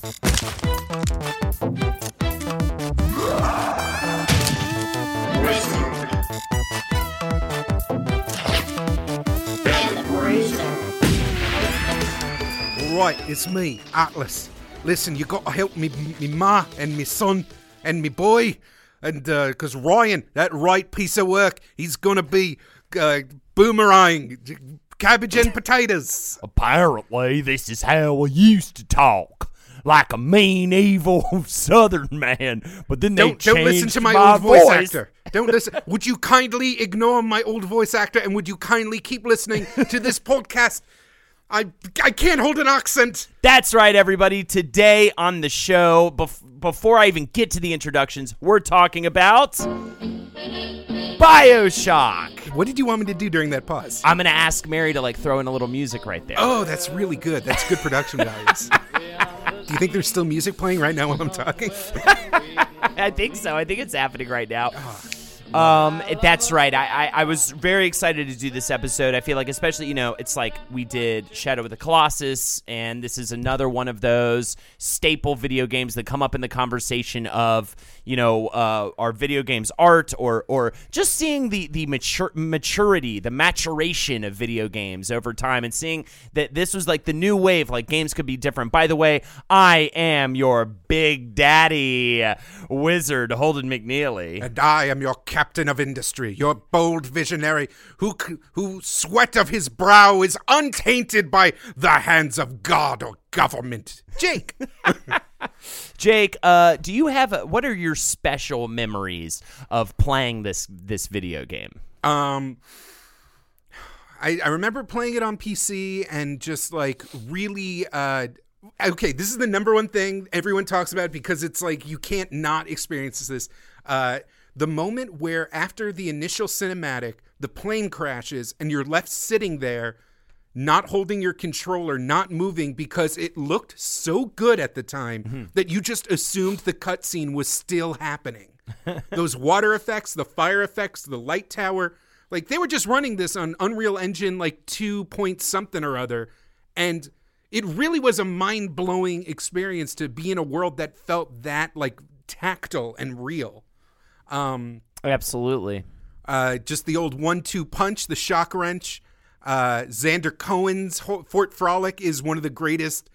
Right, it's me, Atlas. Listen, you got to help me, me ma and me son and me boy, and because Ryan, that right piece of work, he's gonna be uh, boomerang, cabbage and potatoes. Apparently, this is how we used to talk. Like a mean, evil Southern man, but then they Don't don't listen to my, my old voice, voice. actor. Don't listen. would you kindly ignore my old voice actor, and would you kindly keep listening to this podcast? I I can't hold an accent. That's right, everybody. Today on the show, bef- before I even get to the introductions, we're talking about Bioshock. What did you want me to do during that pause? I'm gonna ask Mary to like throw in a little music right there. Oh, that's really good. That's good production values. Do you think there's still music playing right now while I'm talking? I think so. I think it's happening right now. Ah. Um, that's right. I, I, I was very excited to do this episode. I feel like, especially, you know, it's like we did Shadow of the Colossus, and this is another one of those staple video games that come up in the conversation of, you know, uh, our video games art or or just seeing the the mature, maturity, the maturation of video games over time, and seeing that this was like the new wave. Like games could be different. By the way, I am your big daddy wizard, Holden McNeely. And I am your captain of industry, your bold visionary, who who sweat of his brow is untainted by the hands of God or government. Jake. Jake, uh, do you have a, what are your special memories of playing this this video game? Um, I, I remember playing it on PC and just like really. Uh, okay, this is the number one thing everyone talks about because it's like you can't not experience this. Uh, the moment where after the initial cinematic, the plane crashes and you're left sitting there, not holding your controller, not moving because it looked so good at the time mm-hmm. that you just assumed the cutscene was still happening. Those water effects, the fire effects, the light tower, like they were just running this on Unreal Engine like 2 point something or other and it really was a mind-blowing experience to be in a world that felt that like tactile and real. Um Absolutely. uh, just the old one-two punch, the shock wrench. Uh, Sander Cohen's Fort Frolic is one of the greatest,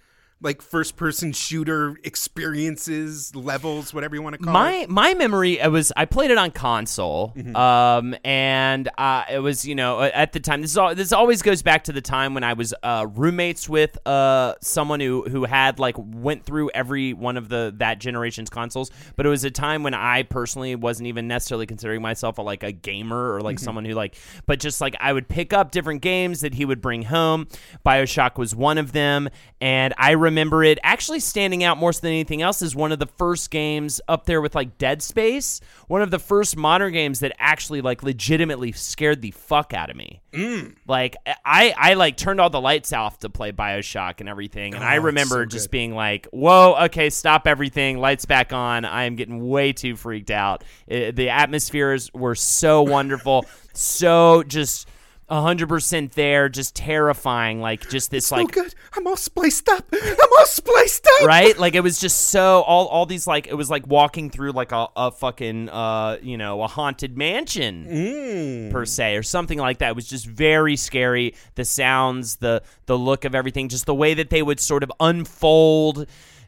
like first-person shooter experiences, levels, whatever you want to call it. My my memory it was I played it on console, Mm-hmm. um, and uh, it was you know at the time this is all, this always goes back to the time when I was uh, roommates with uh, someone who who had like went through every one of the that generation's consoles, but it was a time when I personally wasn't even necessarily considering myself a, like a gamer or like Mm-hmm. someone who like, but just like I would pick up different games that he would bring home. Bioshock was one of them, and I remember it actually standing out more than anything else as one of the first games up there with like Dead Space, one of the first modern games that actually like legitimately scared the fuck out of me. Like I I like turned all the lights off to play BioShock and everything, and I Oh, it's remember so just being like, "Whoa, okay, stop everything, lights back on." I am getting way too freaked out. Uh, the atmospheres were so wonderful, so just hundred percent there, just terrifying, like just this so like good. I'm all spliced up. I'm all spliced up. right? Like it was just so all all these like it was like walking through like a, a fucking uh you know a haunted mansion Mm. per se or something like that. It was just very scary. The sounds, the the look of everything, just the way that they would sort of unfold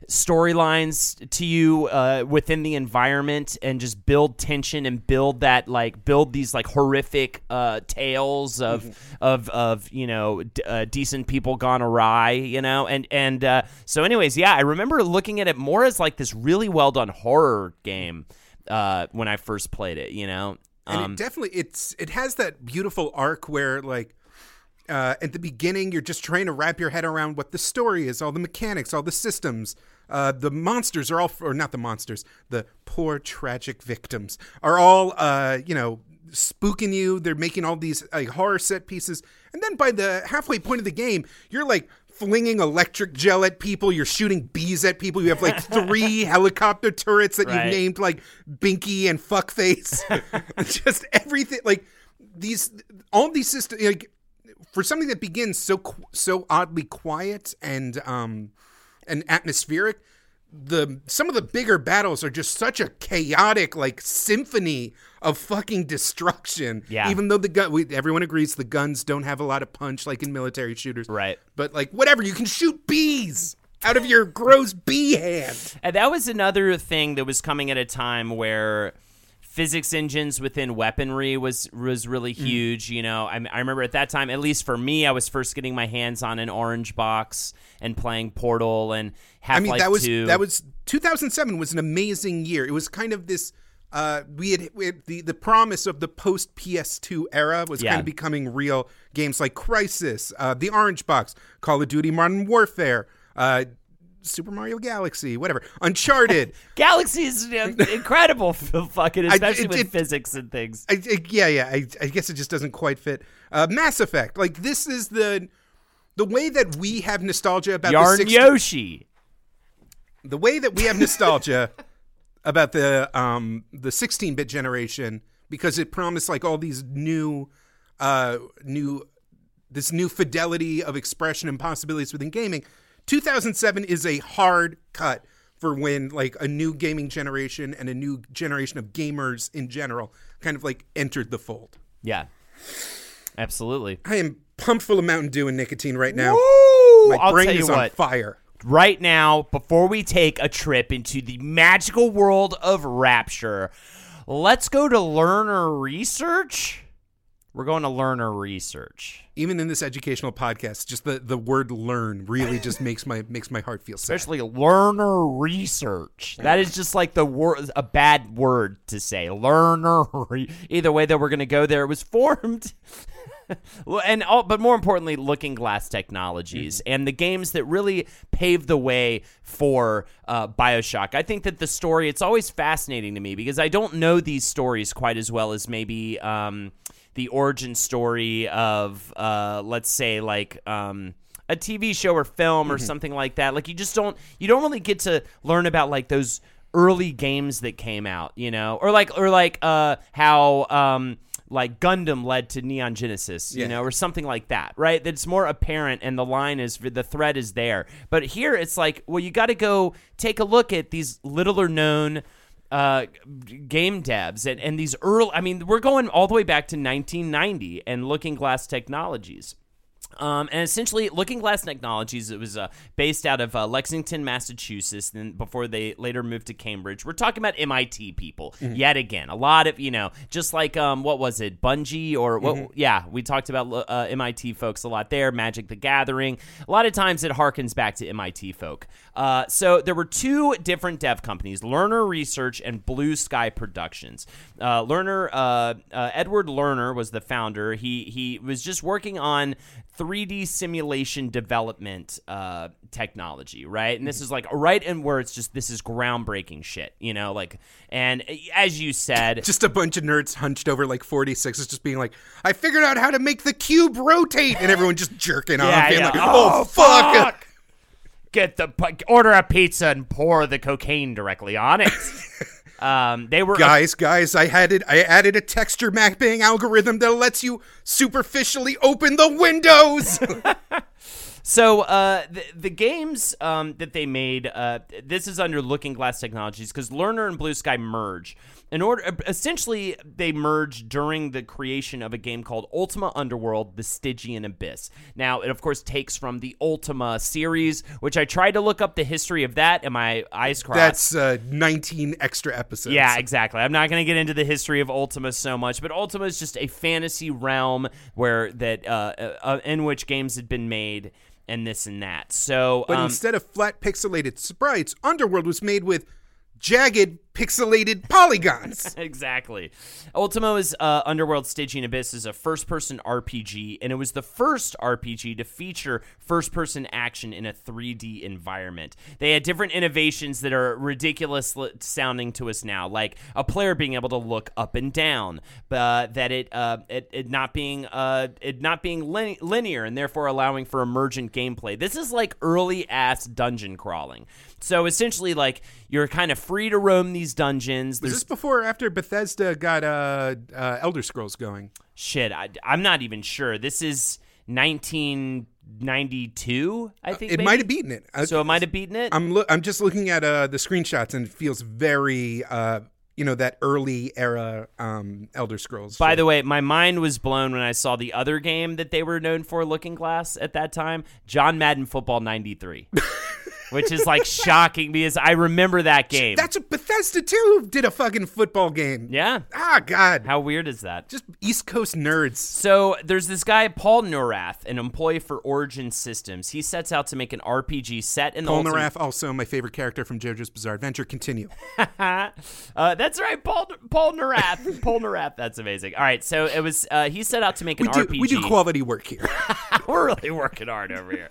storylines to you uh, within the environment and just build tension and build that like build these like horrific uh, tales of Mm-hmm. of of you know d- uh, decent people gone awry you know and and uh, so anyways yeah I remember looking at it more as like this really well done horror game uh, when I first played it you know and Um, it definitely it's it has that beautiful arc where like uh, at the beginning you're just trying to wrap your head around what the story is all the mechanics all the systems uh, the monsters are all or not the monsters the poor tragic victims are all uh, you know spooking you. They're making all these like horror set pieces. And then by the halfway point of the game you're like flinging electric gel at people. You're shooting bees at people. You have like three helicopter turrets that Right. you've named like binky and fuckface. Just everything like these all these systems like for something that begins so so oddly quiet and um and atmospheric the some of the bigger battles are just such a chaotic like symphony of fucking destruction Yeah. even though the gun we, everyone agrees the guns don't have a lot of punch like in military shooters Right. but like whatever you can shoot bees out of your gross bee hand And that was another thing that was coming at a time where physics engines within weaponry was was really Mm. huge. You know, I, I remember at that time, at least for me, I was first getting my hands on an orange box and playing Portal and Half I mean, Life that was 2. that was 2007 was an amazing year. It was kind of this. Uh, we had, we had the the promise of the post PS2 era was Yeah. kind of becoming real. Games like Crysis, uh, the Orange Box, Call of Duty: Modern Warfare, uh, Super Mario Galaxy, whatever, Uncharted. Galaxy is incredible, fucking especially it- with it- physics and things. I, I, yeah, yeah. I, I guess it just doesn't quite fit. Uh, Mass Effect, like this is the the way that we have nostalgia about Yarn the 60, Yoshi. the way that we have nostalgia about the um the 16-bit generation because it promised like all these new uh new this new fidelity of expression and possibilities within gaming 2007 is a hard cut for when like a new gaming generation and a new generation of gamers in general kind of like entered the fold Yeah, absolutely. i am pumped full of mountain dew and nicotine right now Woo! my I'll brain is on what. fire right now, before we take a trip into the magical world of Rapture, let's go to Lerner Research. We're going to Lerner Research. Even in this educational podcast just the the word learn really just makes my makes my heart feel sad Especially Lerner Research. That is just like the word, a bad word to say. Learner. Re- Either way, that we're going to go there. It was formed. And all, but more importantly, Looking Glass Technologies and the games that really paved the way for uh, Bioshock. I think that the story it's always fascinating to me because I don't know these stories quite as well as maybe um, the origin story of, uh, let's say, like. Um, a TV show or film or something like that. Like you just don't you don't really get to learn about like those early games that came out, you know, or like or like uh how um like Gundam led to Neon Genesis, you Yeah. know, or something like that, right? That's more apparent and the line is the thread is there. But here it's like, well, you got to go take a look at these littler known uh, game devs and, and these early. I mean, we're going all the way back to 1990 and Looking Glass Technologies. Um, and essentially, Looking Glass Technologies, it was uh, based out of uh, Lexington, Massachusetts, then before they later moved to Cambridge. We're talking about MIT people yet again. A lot of, you know, just like, um, what was it, Bungie or what? Yeah, we talked about uh, MIT folks a lot there, Magic the Gathering. A lot of times it harkens back to MIT folk. Uh, so there were two different dev companies, Lerner Research and Blue Sky Productions. Uh, Lerner, uh, uh, Edward Lerner was the founder. He, he was just working on 3D simulation development uh, technology, right? And this is like right in where it's just this is groundbreaking shit, you know, like and uh, as you said, just a bunch of nerds hunched over like 46 is just being like i figured out how to make the cube rotate and everyone just jerking Yeah, off yeah. like oh, fuck, get the order a pizza and pour the cocaine directly on it. Um, they were guys, guys, I had it. I added a texture mapping algorithm that lets you superficially open the windows. So uh, the, the games um, that they made, uh, this is under Looking Glass Technologies because Lerner and Blue Sky merge. In order, essentially, they merge during the creation of a game called Ultima Underworld: The Stygian Abyss. Now, it of course takes from the Ultima series, which I tried to look up the history of that, and my eyes crossed. That's uh, 19 extra episodes. Yeah, exactly. I'm not going to get into the history of Ultima so much, but Ultima is just a fantasy realm where that uh, uh, in which games had been made and this and that. So, But um, instead of flat pixelated sprites, Underworld was made with jagged pixelated polygons. exactly. Ultima is uh, Underworld Stygian Abyss is a first-person RPG, and it was the first RPG to feature first-person action in a 3D environment. They had different innovations that are ridiculous sounding to us now, like a player being able to look up and down, but that it uh, it, it not being uh, it not being lin- linear and therefore allowing for emergent gameplay. This is like early ass dungeon crawling. So essentially, like you're kind of free to roam these dungeons. Was There's this before or after Bethesda got uh, uh, Elder Scrolls going? shit. I, am not even sure. This is 1992. I think It maybe? might have beaten it. Uh, So it might have beaten it. I'm lo- I'm just looking at uh, the screenshots and it feels very uh, you know that early era um, Elder Scrolls. By the way, my mind was blown when I saw the other game that they were known for, Looking Glass, at that time, John Madden Football 93. Which is like shocking because I remember that game. that's a Bethesda too did a fucking football game. yeah. Ah, God. How weird is that? just East Coast nerds. So there's this guy Paul Neurath, an employee for Origin Systems. He sets out to make an RPG set in the Paul Naraf, also my favorite character from JoJo's Bizarre Adventure. Continue. uh, that's right, Paul Paul Narath. Paul Narath. That's amazing. All right, so it was. Uh, he set out to make an We do RPG. we do quality work here. We're really working hard over here.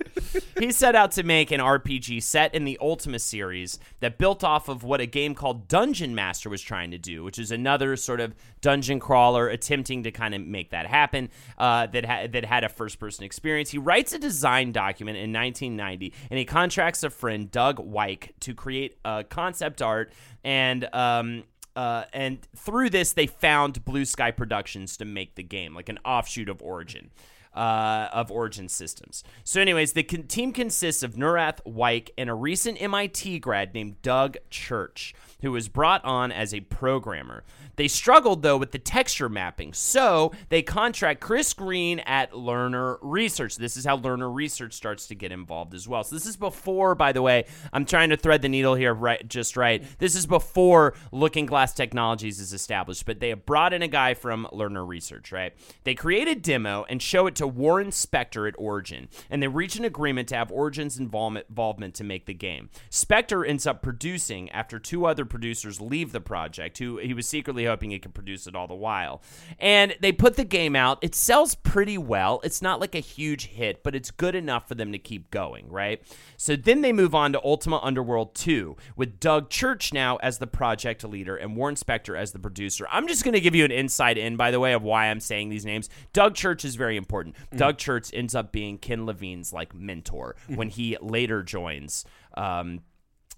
he set out to make an RPG set in the Ultima series that built off of what a game called Dungeon Master was trying to do, which is another sort of dungeon crawler attempting to kind of make that happen. Uh, that ha- that had a first person experience. He writes a design document in 1990, and he contracts a friend Doug Wike to create concept art and. Um, uh, and through this, they found Blue Sky Productions to make the game, like an offshoot of Origin uh, of Origin Systems. So, anyways, the con- team consists of Neurath Wike and a recent MIT grad named Doug Church, who was brought on as a programmer. They struggled though with the texture mapping, so they contract Chris Green at Lerner Research. This is how Lerner Research starts to get involved as well. So this is before, by the way, I'm trying to thread the needle here right just right. This is before Looking Glass Technologies is established, but they have brought in a guy from Lerner Research, right? They create a demo and show it to Warren Spector at Origin, and they reach an agreement to have Origin's involvement, to make the game. Spector ends up producing after two other producers leave the project, who he was secretly hoping he could produce it all the while. And they put the game out. It sells pretty well. It's not like a huge hit, but it's good enough for them to keep going, right? So then they move on to Ultima Underworld 2 with Doug Church now as the project leader and Warren Spector as the producer. I'm just going to give you an insight in, by the way, of why I'm saying these names. Doug Church is very important. Doug Church ends up being Ken Levine's like mentor when he later joins. Um,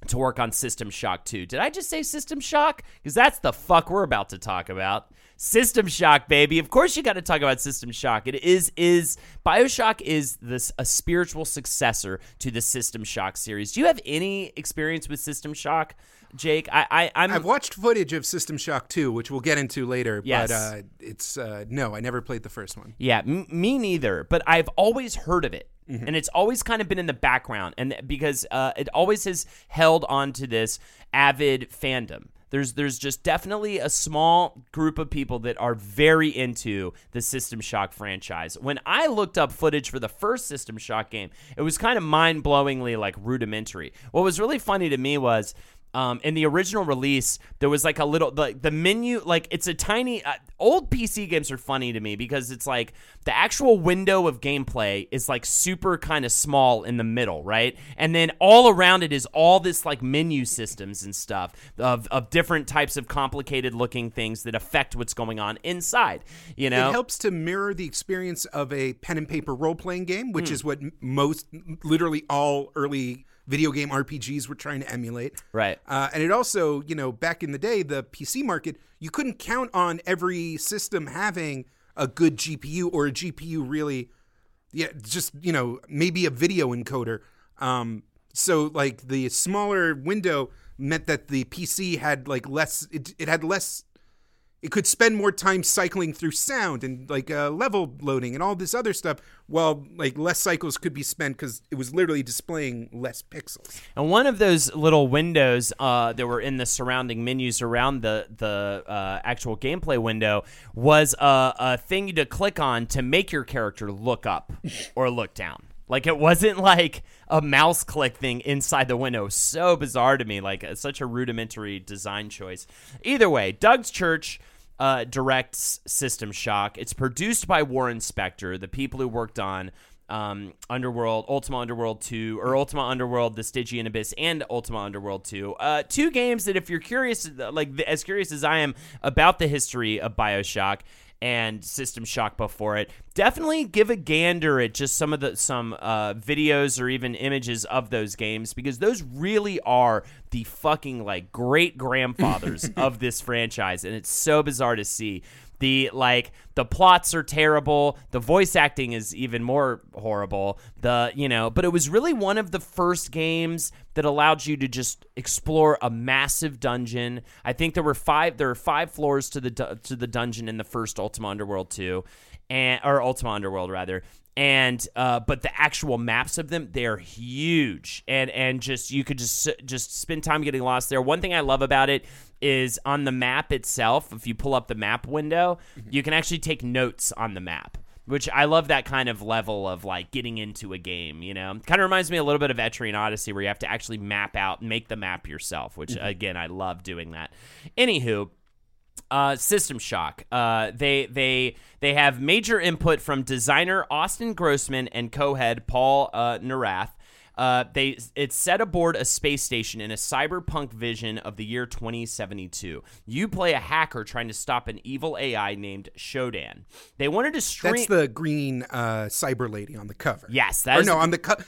to work on System Shock 2. Did I just say System Shock? Because that's the fuck we're about to talk about. System Shock, baby. Of course you got to talk about System Shock. It is is BioShock is this a spiritual successor to the System Shock series. Do you have any experience with System Shock, Jake? I, I I'm I've watched footage of System Shock 2, which we'll get into later. Yes. But uh, it's uh, no, I never played the first one. Yeah, m- me neither. But I've always heard of it, and it's always kind of been in the background, and because uh, it always has held on to this avid fandom. There's there's just definitely a small group of people that are very into the System Shock franchise. When I looked up footage for the first System Shock game, it was kind of mind blowingly like rudimentary. What was really funny to me was um, in the original release, there was like a little like the menu, like it's a tiny. Uh, old PC games are funny to me because it's like the actual window of gameplay is like super kind of small in the middle, right? And then all around it is all this like menu systems and stuff of of different types of complicated looking things that affect what's going on inside. You know, It helps to mirror the experience of a pen and paper role playing game, which is what most, literally all early video game RPGs were trying to emulate. Right. Uh, and it also, you know, back in the day, the PC market, you couldn't count on every system having a good GPU or a GPU really, yeah, just, you know, maybe a video encoder. Um, so, like, the smaller window meant that the PC had, like, less, it, it had less it could spend more time cycling through sound and like uh, level loading and all this other stuff while like less cycles could be spent because it was literally displaying less pixels And one of those little windows uh, that were in the surrounding menus around the the uh, actual gameplay window was a, a thing to click on to make your character look up or look down. Like it wasn't like a mouse click thing inside the window. So bizarre to me. Like it's such a rudimentary design choice. Either way, Doug's Church uh, directs System Shock. It's produced by Warren Spector, the people who worked on um, Underworld, Ultima Underworld 2, or Ultima Underworld, The Stygian Abyss, and Ultima Underworld 2. Uh, two games that, if you're curious, like as curious as I am about the history of Bioshock and System Shock before it, definitely give a gander at just some of the some uh, videos or even images of those games because those really are the fucking like great grandfathers of this franchise, and it's so bizarre to see. The like the plots are terrible. The voice acting is even more horrible. The you know, but it was really one of the first games that allowed you to just explore a massive dungeon. I think there were five there were five floors to the to the dungeon in the first Ultima Underworld 2 and or Ultima Underworld rather. And uh, but the actual maps of them they're huge and and just you could just just spend time getting lost there. One thing I love about it is on the map itself. If you pull up the map window, you can actually take notes on the map which I love that kind of level of like getting into a game, you know. Kind of reminds me a little bit of Etrian Odyssey where you have to actually map out, make the map yourself, which again, I love doing that. Anywho, uh, System Shock. Uh, they they they have major input from designer Austin Grossman and co-head Paul uh, Narath. Uh, they it's set aboard a space station in a cyberpunk vision of the year 2072. You play a hacker trying to stop an evil AI named Shodan. They wanted to stream. that's the green uh, cyber lady on the cover yes, that or is no on the cover.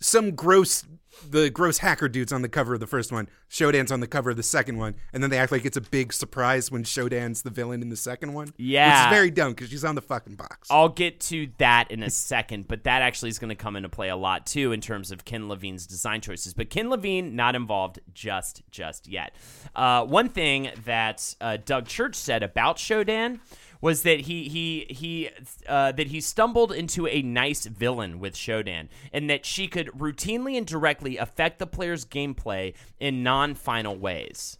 some gross the gross hacker dude's on the cover of the first one shodan's on the cover of the second one and then they act like it's a big surprise when shodan's the villain in the second one Yeah. which is very dumb because she's on the fucking box I'll get to that in a second, but that actually is going to come into play a lot too in terms of Ken Levine's design choices. But Ken Levine not involved just just yet. Uh, one thing that uh, Doug Church said about Shodan was that he he he uh, that he stumbled into a nice villain with Shodan, and that she could routinely and directly affect the player's gameplay in non-final ways.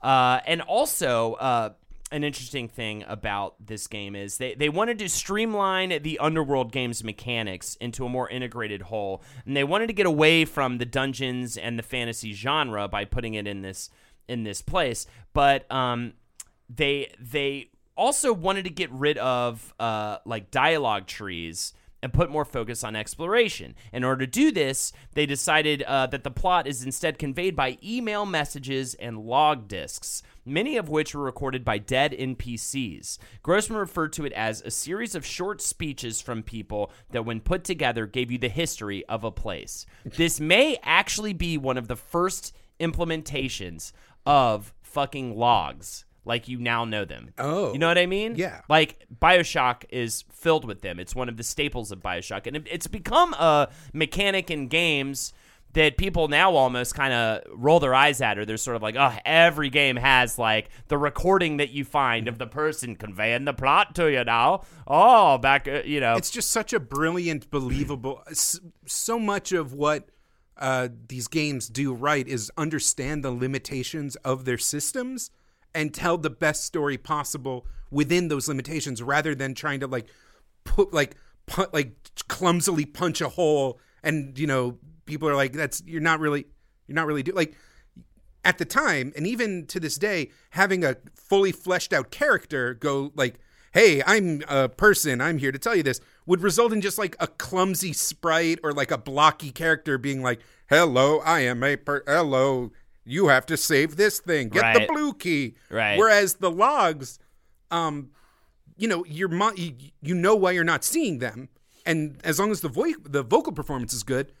Uh, and also, uh, an interesting thing about this game is they, they wanted to streamline the Underworld game's mechanics into a more integrated whole, and they wanted to get away from the dungeons and the fantasy genre by putting it in this in this place. But um, they they also wanted to get rid of uh, like dialogue trees and put more focus on exploration. In order to do this, they decided uh, that the plot is instead conveyed by email messages and log disks, many of which were recorded by dead NPCs. Grossman referred to it as a series of short speeches from people that, when put together, gave you the history of a place. This may actually be one of the first implementations of fucking logs. Like you now know them. Oh. You know what I mean? Yeah. Like Bioshock is filled with them. It's one of the staples of Bioshock, and it, it's become a mechanic in games that people now almost kind of roll their eyes at, or they're sort of like, oh, every game has like the recording that you find of the person conveying the plot to you now. Oh, back, uh, you know, it's just such a brilliant, believable. So much of what uh, these games do right is understand the limitations of their systems and tell the best story possible within those limitations, rather than trying to like put like like clumsily punch a hole. And you know, people are like, "That's you're not really you're not really do like." at the time and even to this day having a fully fleshed out character go like hey i'm a person i'm here to tell you this would result in just like a clumsy sprite or like a blocky character being like hello i am a per- hello you have to save this thing get the blue key Right. whereas the logs um you know you're mo- you, you know why you're not seeing them and as long as the voice the vocal performance is good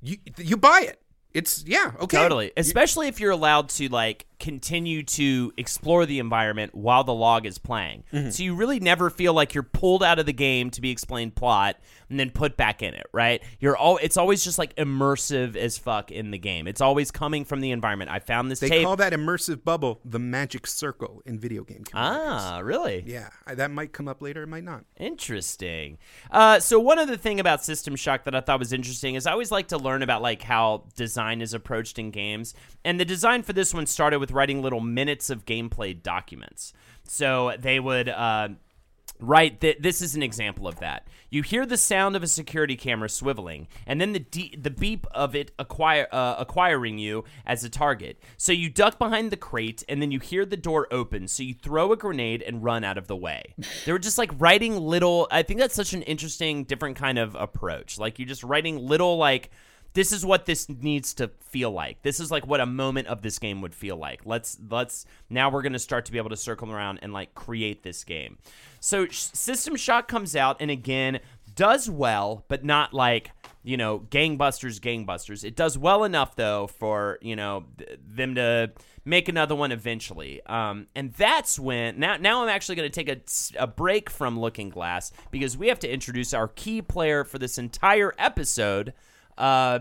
you you buy it It's yeah, okay. Totally. Especially if you're allowed to like continue to explore the environment while the log is playing. Mm-hmm. So you really never feel like you're pulled out of the game to be explained plot and then put back in it, right? You're all it's always just like immersive as fuck in the game. It's always coming from the environment. I found this They tape. call that immersive bubble the magic circle in video game ah, really? Yeah, that might come up later. It might not. Interesting. Uh, so one other thing about System Shock that I thought was interesting is I always like to learn about like how design is approached in games, and the design for this one started with writing little minutes of gameplay documents. So they would. Uh, Right, th- this is an example of that. You hear the sound of a security camera swiveling, and then the de- the beep of it acquire uh, acquiring you as a target. So you duck behind the crate, and then you hear the door open. So you throw a grenade and run out of the way. they were just like writing little. I think that's such an interesting, different kind of approach. Like you're just writing little like this is what this needs to feel like. This is like what a moment of this game would feel like. Let's let's now we're going to start to be able to circle around and like create this game. So System Shock comes out and again does well, but not like you know gangbusters, gangbusters. It does well enough though for you know th- them to make another one eventually. Um, and that's when now now I'm actually going to take a, a break from Looking Glass because we have to introduce our key player for this entire episode. Uh,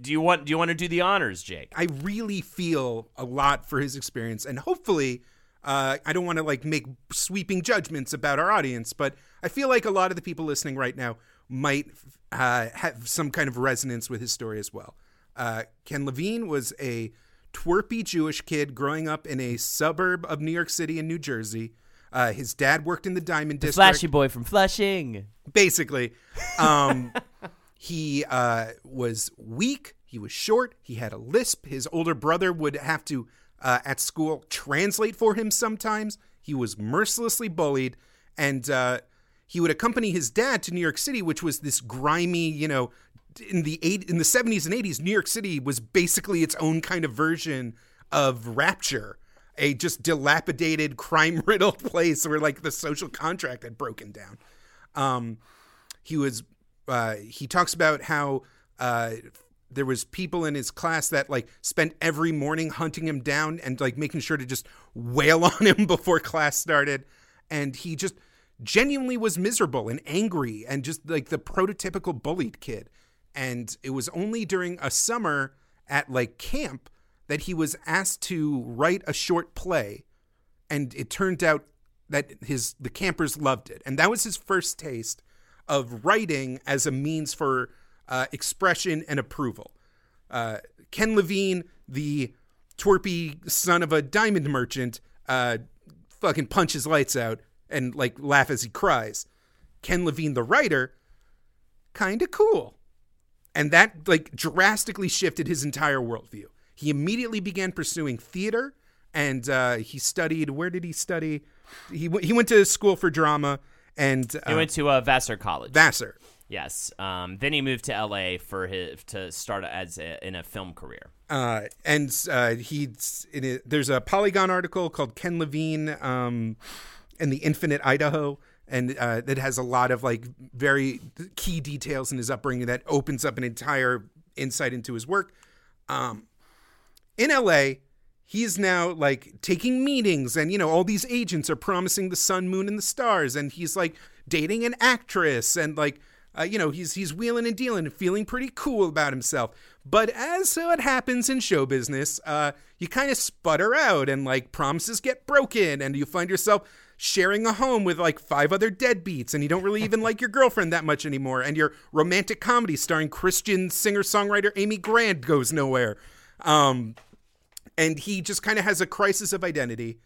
do you want do you want to do the honors, Jake? I really feel a lot for his experience, and hopefully, uh, I don't want to like make sweeping judgments about our audience, but I feel like a lot of the people listening right now might uh, have some kind of resonance with his story as well. Uh, Ken Levine was a twerpy Jewish kid growing up in a suburb of New York City in New Jersey. Uh, his dad worked in the Diamond District Flashy boy from Flushing. basically. Um, he uh, was weak. He was short. He had a lisp. His older brother would have to, uh, at school, translate for him sometimes. He was mercilessly bullied. And uh, he would accompany his dad to New York City, which was this grimy, you know, in the eight, in the 70s and 80s, New York City was basically its own kind of version of Rapture, a just dilapidated, crime riddled place where like the social contract had broken down. Um, he was uh, he talks about how uh, there was people in his class that like spent every morning hunting him down and like making sure to just wail on him before class started. And he just genuinely was miserable and angry and just like the prototypical bullied kid. And it was only during a summer at like camp that he was asked to write a short play. And it turned out that his the campers loved it. And that was his first taste of writing as a means for uh, expression and approval. Uh, ken levine the twerpy son of a diamond merchant uh, fucking punches lights out and like laugh as he cries. Ken levine the writer kind of cool. And that like drastically shifted his entire worldview. He immediately began pursuing theater and uh, he studied where did he study? He, w- he went to school for drama and uh, He went to uh, Vassar College. Vassar. yes. Um, then he moved to L.A. for his to start as a, in a film career. Uh, and uh, he's in it, there's a Polygon article called Ken Levine um, and the Infinite Idaho, and uh, that has a lot of like very key details in his upbringing that opens up an entire insight into his work. Um, in LA, he's now like taking meetings, and you know all these agents are promising the sun, moon, and the stars, and he's like dating an actress, and like uh, you know he's he's wheeling and dealing and feeling pretty cool about himself. But as so it happens in show business, uh, you kind of sputter out, and like promises get broken, and you find yourself sharing a home with like five other deadbeats, and you don't really even like your girlfriend that much anymore, and your romantic comedy starring Christian singer songwriter Amy Grant goes nowhere. Um, and he just kind of has a crisis of identity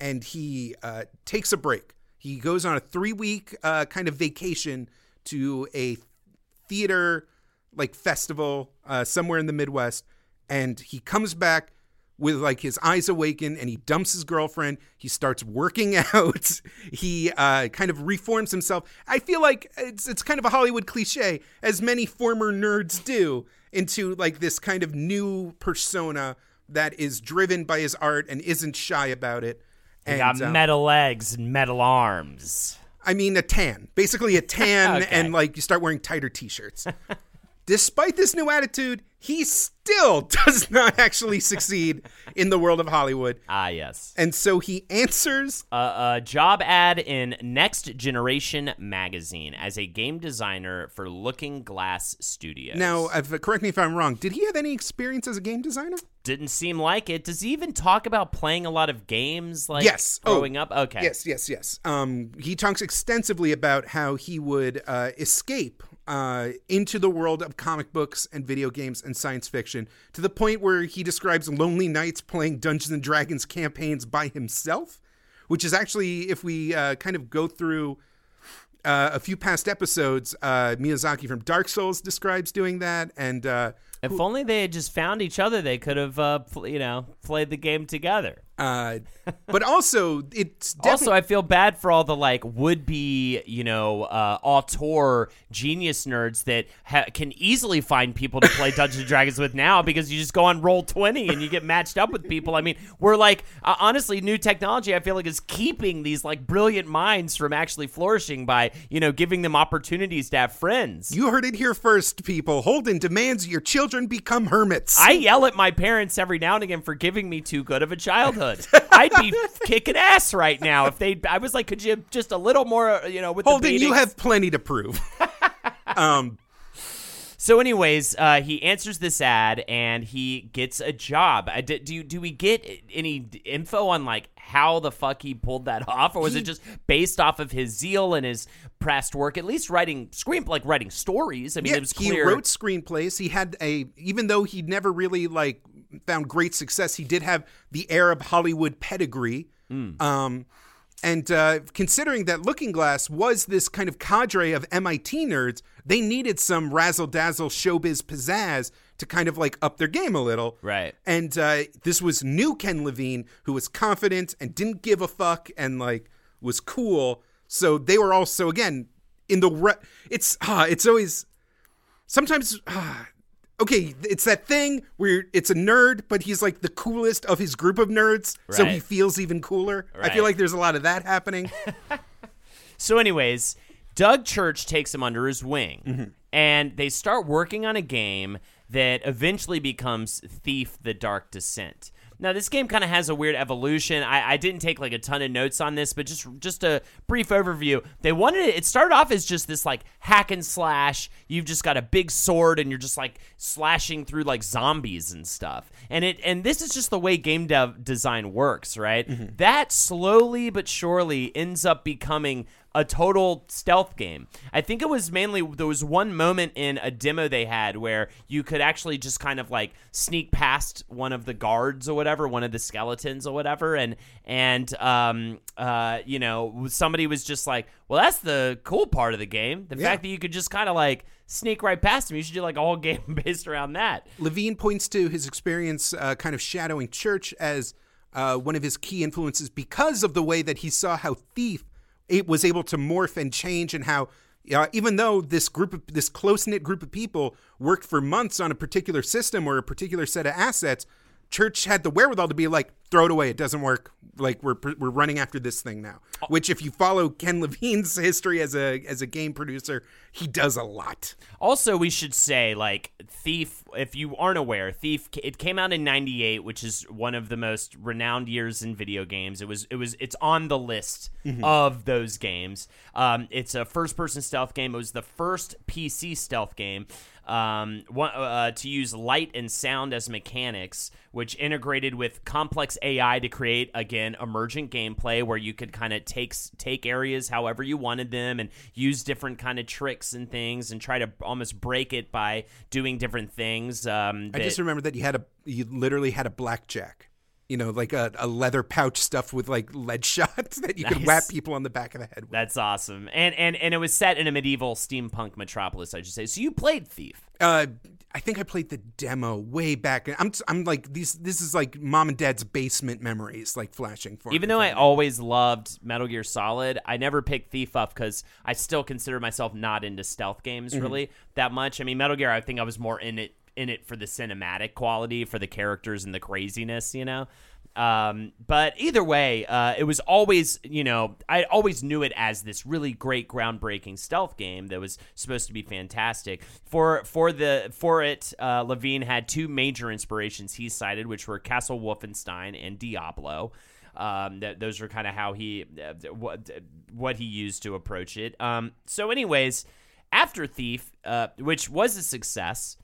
and he uh, takes a break. He goes on a three week uh, kind of vacation to a theater like festival uh, somewhere in the midwest and he comes back with like his eyes awaken and he dumps his girlfriend. He starts working out. He uh, kind of reforms himself. I feel like it's, it's kind of a hollywood cliche as many former nerds do into like this kind of new persona that is driven by his art and isn't shy about it He and got um, metal legs and metal arms. I mean a tan, basically a tan, Okay. and like you start wearing tighter t-shirts. despite this new attitude, he still does not actually succeed in the world of Hollywood. Ah, yes. And so he answers a, a job ad in Next Generation magazine as a game designer for Looking Glass Studios. Now, if, correct me if I'm wrong. Did he have any experience as a game designer? didn't seem like it. Does he even talk about playing a lot of games like Yes. Oh, growing up? Okay. Yes, yes, yes. Um, he talks extensively about how he would uh, escape uh, into the world of comic books and video games and science fiction to the point where he describes lonely nights playing Dungeons and Dragons campaigns by himself, which is actually, if we uh, kind of go through uh, a few past episodes, uh, Miyazaki from Dark Souls describes doing that, and uh, If only they had just found each other, they could have, uh, you know, played the game together. Uh, but also it's Also, I feel bad for all the like would-be, you know, uh, auteur genius nerds that ha- can easily find people to play Dungeons and Dragons with now because you just go on Roll20 and you get matched up with people. I mean, we're like, uh, honestly, new technology. I feel like is keeping these like brilliant minds from actually flourishing by, you know, giving them opportunities to have friends. you heard it here first, people. Holden demands your children become hermits. I yell at my parents every now and again for giving me too good of a childhood. I'd be kicking ass right now if they. I was like, could you just a little more, you know, with the you have plenty to prove. um, So, anyways, uh, he answers this ad and he gets a job. I did, do do we get any info on like how the fuck he pulled that off, or was it just based off of his zeal and his past work? At least writing screen like writing stories. I mean, yeah, it was clear. he wrote screenplays. He had a, even though he never really like found great success, he did have the Arab Hollywood pedigree. Hmm. Um, and uh, considering that Looking Glass was this kind of cadre of MIT nerds, they needed some razzle dazzle showbiz pizzazz to kind of like up their game a little. Right. And uh, this was new Ken Levine, who was confident and didn't give a fuck and like was cool. So they were also again in the re- it's ah, it's always sometimes ah, okay it's that thing where it's a nerd but he's like the coolest of his group of nerds so he feels even cooler i feel like there's a lot of that happening So, anyways, Doug Church takes him under his wing, Mm-hmm. and they start working on a game that eventually becomes Thief: The Dark Descent. Now, this game kind of has a weird evolution. I, I didn't take like a ton of notes on this, but just just a brief overview. They wanted it. It started off as just this like hack and slash. You've just got a big sword, and you're just like slashing through like zombies and stuff. And it and this is just the way game dev design works, right? Mm-hmm. That slowly but surely ends up becoming a total stealth game. I think it was mainly there was one moment in a demo they had where you could actually just kind of like sneak past one of the guards or whatever, one of the skeletons or whatever, and and um uh you know somebody was just like, well, that's the cool part of the game, the Yeah. fact that you could just kind of like sneak right past him. You should do like a whole game based around that. levine points to his experience uh, kind of shadowing church as uh, one of his key influences because of the way that he saw how thief it was able to morph and change and how uh, even though this group of this close-knit group of people worked for months on a particular system or a particular set of assets church had the wherewithal to be like throw it away it doesn't work like we're we're running after this thing now which if you follow ken levine's history as a as a game producer he does a lot Also, we should say, like, Thief, if you aren't aware, Thief, it came out in 98, which is one of the most renowned years in video games. It was, it was, it's on the list of those games. Um, it's a first person stealth game. It was the first PC stealth game. Um, one, uh, to use light and sound as mechanics, which integrated with complex AI to create again emergent gameplay where you could kind of take take areas however you wanted them and use different kind of tricks and things and try to almost break it by doing different things. Um, I just remember that you had a you literally had a blackjack. You know, like a, a leather pouch stuffed with like lead shots that you could Nice. whap people on the back of the head with. that's awesome, and and and it was set in a medieval steampunk metropolis, I should say. So you played Thief. Uh, I think I played the demo way back. I'm I'm like these. This is like mom and dad's basement memories, like flashing for Even though I always loved Metal Gear Solid, I never picked Thief up because I still consider myself not into stealth games Mm-hmm. really that much. I mean, Metal Gear, I think I was more in it in it for the cinematic quality, for the characters and the craziness, you know. Um, but either way, uh, it was always, you know, I always knew it as this really great, groundbreaking stealth game that was supposed to be fantastic. For for the for it, uh, Levine had two major inspirations he cited, which were Castle Wolfenstein and Diablo. Um, that those are kind of how he uh, what what he used to approach it. Um, so, anyways, after Thief, uh, which was a success,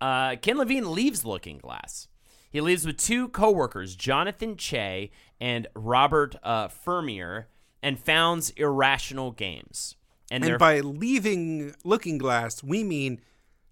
uh, Ken Levine leaves Looking Glass. He leaves with two coworkers, Jonathan Chey and Robert uh, Fermier, and founds Irrational Games. And, And by leaving Looking Glass, we mean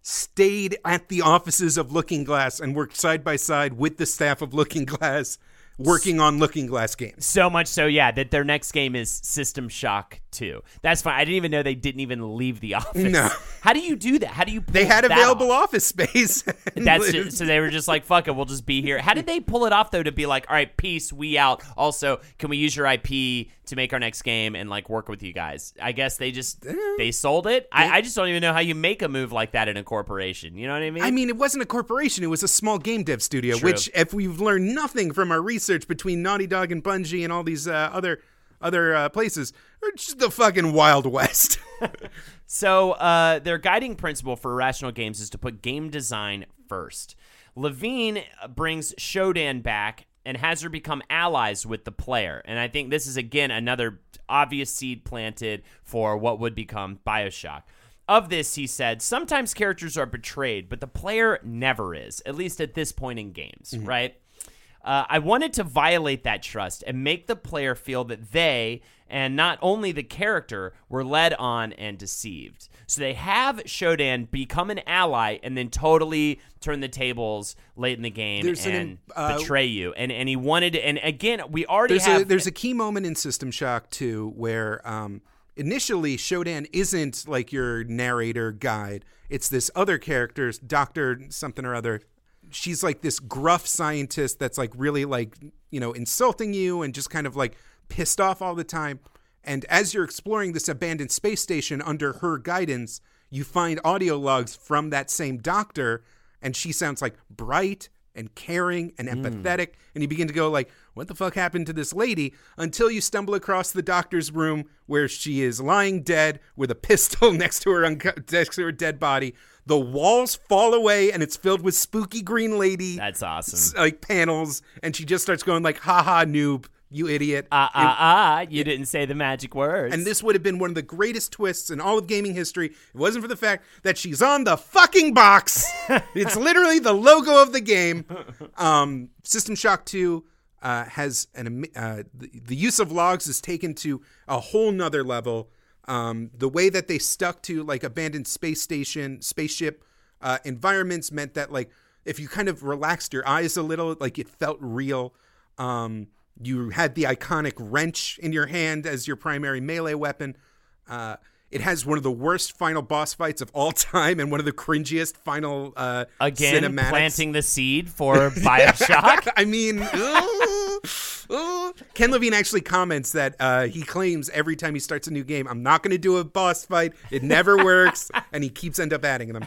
stayed at the offices of Looking Glass and worked side by side with the staff of Looking Glass, working on Looking Glass games. so much so, yeah, that their next game is System Shock 2. That's fine. I didn't even know they didn't even leave the office. No. How do you do that? How do you pull They had available off? office space. That's just, so they were just like, "Fuck it, we'll just be here." How did they pull it off though? To be like, "All right, peace, we out." Also, can we use your IP to make our next game and like work with you guys? I guess they just they sold it. I, I just don't even know how you make a move like that in a corporation. You know what I mean? I mean, it wasn't a corporation; it was a small game dev studio. True. Which, if we've learned nothing from our research between Naughty Dog and Bungie and all these uh, other other uh, places, are just the fucking Wild West. So, uh, their guiding principle for Irrational Games is to put game design first. Levine brings Shodan back and has her become allies with the player. And I think this is, again, another obvious seed planted for what would become Bioshock. Of this, he said, sometimes characters are betrayed, but the player never is, at least at this point in games, right? Uh, I wanted to violate that trust and make the player feel that they, and not only the character, were led on and deceived. So they have Shodan become an ally and then totally turn the tables late in the game There's an, and uh, betray you. And and he wanted to, and again, we already there's have a there's a key moment in System Shock 2 where um, initially Shodan isn't like your narrator guide. It's this other character, Doctor something or other. She's like this gruff scientist that's like really like you know insulting you and just kind of like pissed off all the time. And as you're exploring this abandoned space station under her guidance, you find audio logs from that same doctor, and she sounds like bright and caring and hmm. empathetic. And you begin to go like what the fuck happened to this lady? until you stumble across the doctor's room where she is lying dead with a pistol next to her next to her dead body the walls fall away and it's filled with spooky green lady That's awesome. like panels and she just starts going like haha noob you idiot Ah, ah, ah, you didn't say the magic words. and this would have been one of the greatest twists in all of gaming history. It wasn't for the fact that she's on the fucking box. it's literally the logo of the game. Um, System Shock 2 uh, has an uh, the, the use of logs is taken to a whole nother level. Um, the way that they stuck to like abandoned space station, spaceship uh, environments meant that like if you kind of relaxed your eyes a little, like it felt real. Um, you had the iconic wrench in your hand as your primary melee weapon. Uh, it has one of the worst final boss fights of all time and one of the cringiest final uh, again cinematics. planting the seed for Bioshock. I mean, ooh. Ken Levine actually comments that uh, he claims every time he starts a new game, I'm not going to do a boss fight. It never works, and he keeps end up adding them.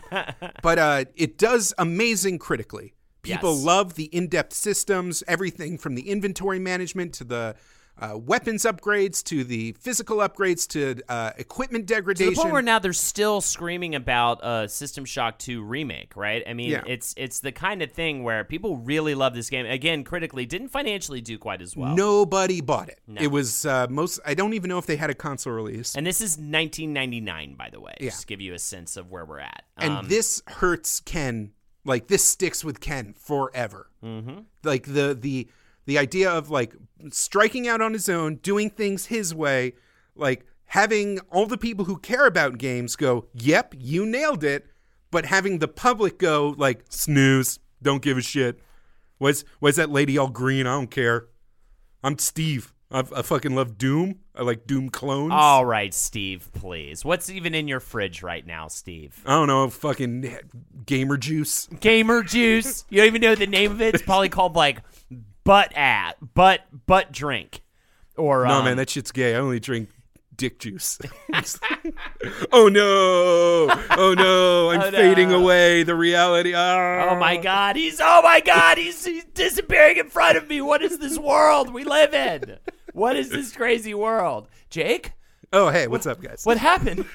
But uh, it does amazing critically. People Yes. love the in-depth systems, everything from the inventory management to the uh, weapons upgrades to the physical upgrades to uh, equipment To degradation. the point where now they're still screaming about a System Shock 2 remake, right? I mean, Yeah. it's it's the kind of thing where people really love this game. Again, critically, didn't financially do quite as well. Nobody bought it. It was uh, most. I don't even know if they had a console release. And this is 1999, by the way, Yeah. just to give you a sense of where we're at. and Um, this hurts Ken. Like this sticks with Ken forever. Mm-hmm. Like the the the idea of like striking out on his own, doing things his way, like having all the people who care about games go, "Yep, you nailed it," but having the public go like, "Snooze, don't give a shit." What's what's that lady all green? I don't care. I'm Steve. I, I fucking love Doom. I like Doom clones. all right, Steve, please. What's even in your fridge right now, Steve? I don't know, fucking gamer juice. Gamer juice. You don't even know the name of it. It's probably called like butt at butt butt drink. Or No, um, man, that shit's gay. I only drink dick juice. oh no! Oh no! I'm Oh, fading away. The reality. Ah. Oh my god, he's oh my god, he's, he's disappearing in front of me. What is this world we live in? What is this crazy world? Jake? Oh hey, what's up, guys? What happened?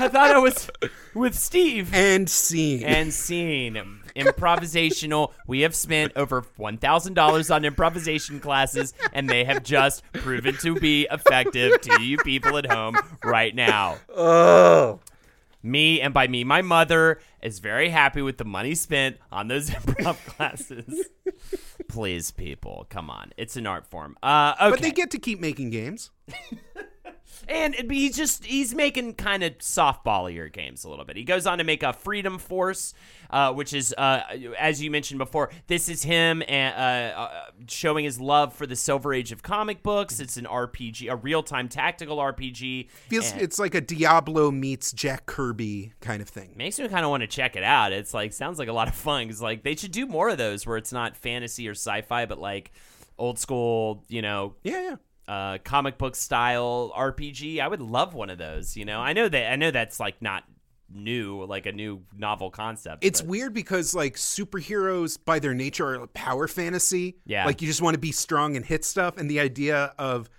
I thought I was with Steve. And scene. And scene. Improvisational. We have spent over $1,000 on improvisation classes, and they have just proven to be effective to you people at home right now. oh. Me, and by me, my mother is very happy with the money spent on those improv classes. Please, people, come on. It's an art form. Uh, okay. But they get to keep making games. And it'd be- he's just he's making kind of softballier games a little bit. He goes on to make a Freedom Force, uh, which is uh, as you mentioned before. This is him and, uh, uh, showing his love for the Silver Age of comic books. It's an RPG, a real time tactical RPG. Feels and it's like a Diablo meets Jack Kirby kind of thing. makes me kind of want to check it out. It's like sounds like a lot of fun. Cause like they should do more of those where it's not fantasy or sci-fi, but like old school, you know, Yeah, yeah. Uh, comic book style RPG. I would love one of those. You know, I know that I know that's like not new, like a new novel concept. It's but- weird because like superheroes by their nature are power fantasy. Yeah. Like you just want to be strong and hit stuff and the idea of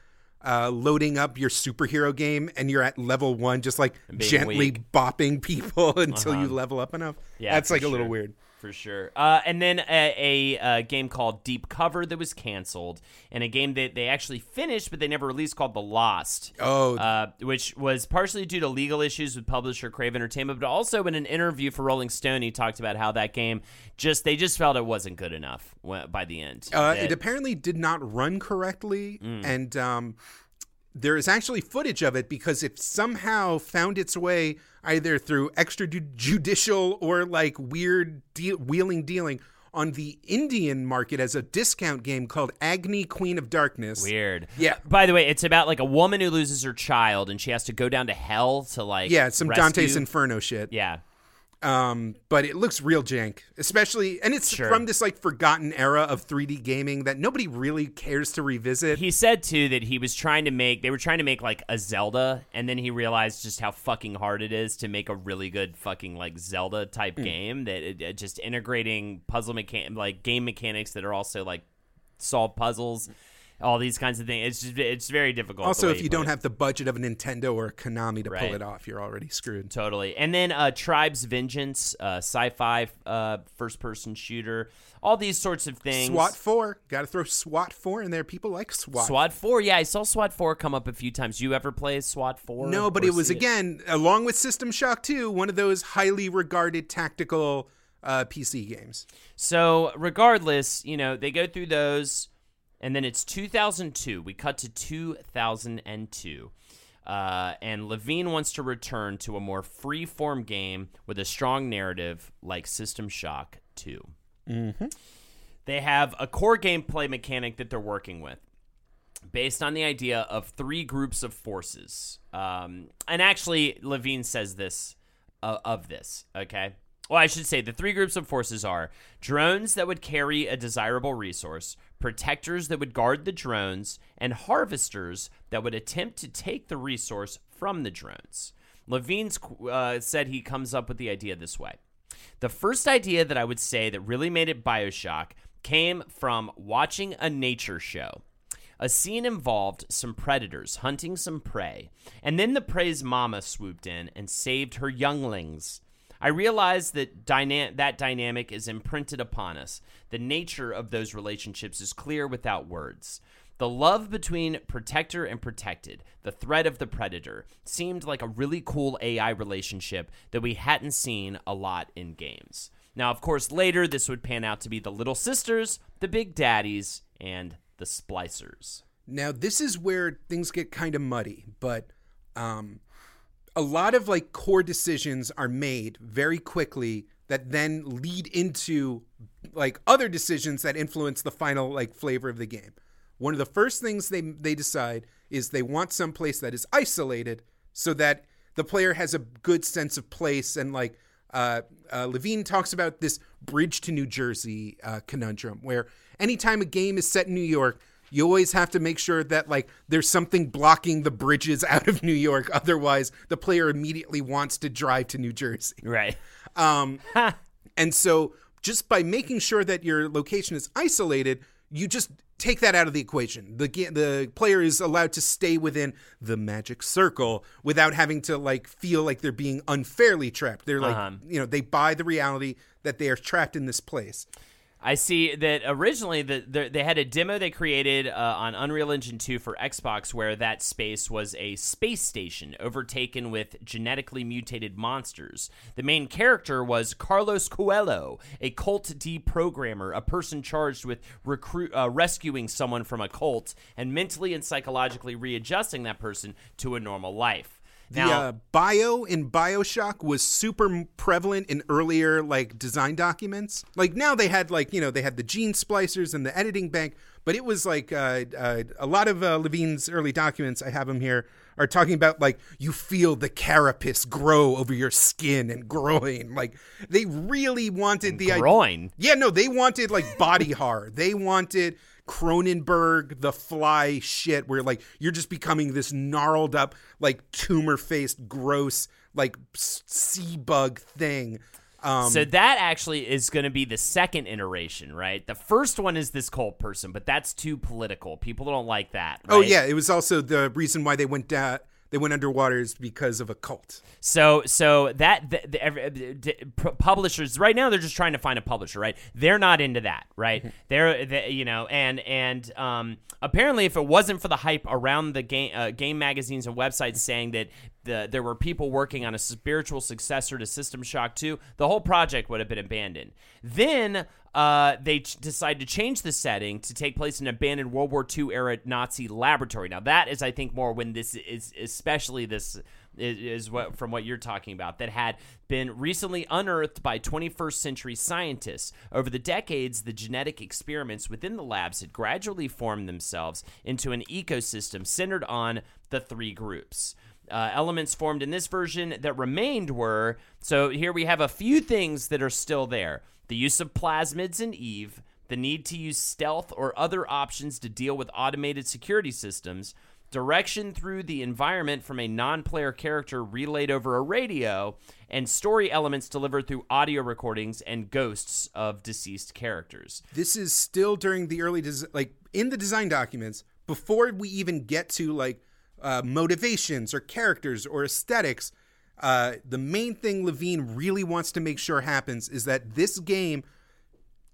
uh, loading up your superhero game and you're at level one, just like gently weak. bopping people until you Uh-huh. level up enough. Yeah, That's like a little weird. For sure. Uh, and then a, a, uh game called Deep Cover that was canceled, and a game that they actually finished but they never released called The Lost. Oh, Uh, which was partially due to legal issues with publisher Crave Entertainment, but also in an interview for Rolling Stone, he talked about how that game just they just felt it wasn't good enough by the end. Uh, That- it apparently did not run correctly, Mm. and um, there is actually footage of it because it somehow found its way either through extrajudicial or like weird deal- wheeling dealing on the Indian market as a discount game called Agni Queen of Darkness. Weird. Yeah. By the way, it's about like a woman who loses her child and she has to go down to hell to like Yeah, some rescue- Dante's Inferno shit. Yeah. Um, but it looks real jank, especially, and it's Sure. from this like forgotten era of 3D gaming that nobody really cares to revisit. He said too that he was trying to make they were trying to make like a Zelda and then he realized just how fucking hard it is to make a really good fucking like Zelda type Hmm. game that it, it just integrating puzzle mechan like game mechanics that are also like solve puzzles, all these kinds of things. It's just it's very difficult. also, if he you don't it. have the budget of a Nintendo or a Konami to Right. pull it off, you're already screwed. Totally. And then uh, Tribes Vengeance, uh, sci fi uh, first person shooter, all these sorts of things. SWAT 4. Got to throw SWAT 4 in there. People like SWAT. SWAT 4. Yeah, I saw SWAT 4 come up a few times. You ever play SWAT 4? No, but it was, again, along with System Shock 2, one of those highly regarded tactical uh, PC games. So, regardless, you know, they go through those, and then it's 2002. We cut to 2002. Uh, and Levine wants to return to a more free form game with a strong narrative like System Shock 2. Mm-hmm. They have a core gameplay mechanic that they're working with based on the idea of three groups of forces. Um, and actually, Levine says this uh, of this, okay? Well, I should say the three groups of forces are drones that would carry a desirable resource, protectors that would guard the drones, and harvesters that would attempt to take the resource from the drones. Levine's uh, said he comes up with the idea this way. The first idea that I would say that really made it Bioshock came from watching a nature show. A scene involved some predators hunting some prey, and then the prey's mama swooped in and saved her younglings. I realize that dyna- that dynamic is imprinted upon us. The nature of those relationships is clear without words. The love between protector and protected, the threat of the predator, seemed like a really cool AI relationship that we hadn't seen a lot in games. Now, of course, later this would pan out to be the little sisters, the big daddies, and the splicers. Now, this is where things get kind of muddy, but um, a lot of like core decisions are made very quickly that then lead into like other decisions that influence the final like flavor of the game. One of the first things they they decide is they want some place that is isolated so that the player has a good sense of place and like uh, uh, Levine talks about this bridge to New Jersey uh, conundrum where anytime a game is set in New York, you always have to make sure that like there's something blocking the bridges out of New York. Otherwise, the player immediately wants to drive to New Jersey. Right. Um, and so just by making sure that your location is isolated, you just take that out of the equation. The the player is allowed to stay within the magic circle without having to like feel like they're being unfairly trapped. They're like, Uh-huh. you know, they buy the reality that they are trapped in this place. I see that originally the, the, they had a demo they created uh, on Unreal Engine 2 for Xbox where that space was a space station overtaken with genetically mutated monsters. The main character was Carlos Cuello, a cult deprogrammer, a person charged with recruit, uh, rescuing someone from a cult and mentally and psychologically readjusting that person to a normal life. The Now, uh, bio in Bioshock was super prevalent in earlier like design documents. Like now they had like you know they had the gene splicers and the editing bank, but it was like uh, uh, a lot of uh, Levine's early documents. I have them here are talking about like you feel the carapace grow over your skin and groin. Like they really wanted the idea. groin. Yeah, no, they wanted like body horror. They wanted Cronenberg, the fly shit, where like you're just becoming this gnarled up, like tumor faced, gross, like sea bug thing. Um, So that actually is going to be the second iteration, right? The first one is this cult person, but that's too political. People don't like that. oh yeah, it was also the reason why they went down. They went underwater is because of a cult. So so that the, the, the, publishers right now they're just trying to find a publisher, right? They're not into that, right? they're they, you know, and and um, apparently if it wasn't for the hype around the game uh, game magazines and websites saying that the there were people working on a spiritual successor to System Shock 2, the whole project would have been abandoned. Then uh, they ch- decide to change the setting to take place in an abandoned World War II era Nazi laboratory. Now that is, I think, more when this is especially this is, is what from what you're talking about that had been recently unearthed by 21st century scientists. Over the decades, the genetic experiments within the labs had gradually formed themselves into an ecosystem centered on the three groups. Uh, elements formed in this version that remained were so here we have a few things that are still there the use of plasmids in Eve, the need to use stealth or other options to deal with automated security systems, direction through the environment from a non player character relayed over a radio, and story elements delivered through audio recordings and ghosts of deceased characters. This is still during the early des- like in the design documents before we even get to like uh, motivations or characters or aesthetics. Uh, the main thing Levine really wants to make sure happens is that this game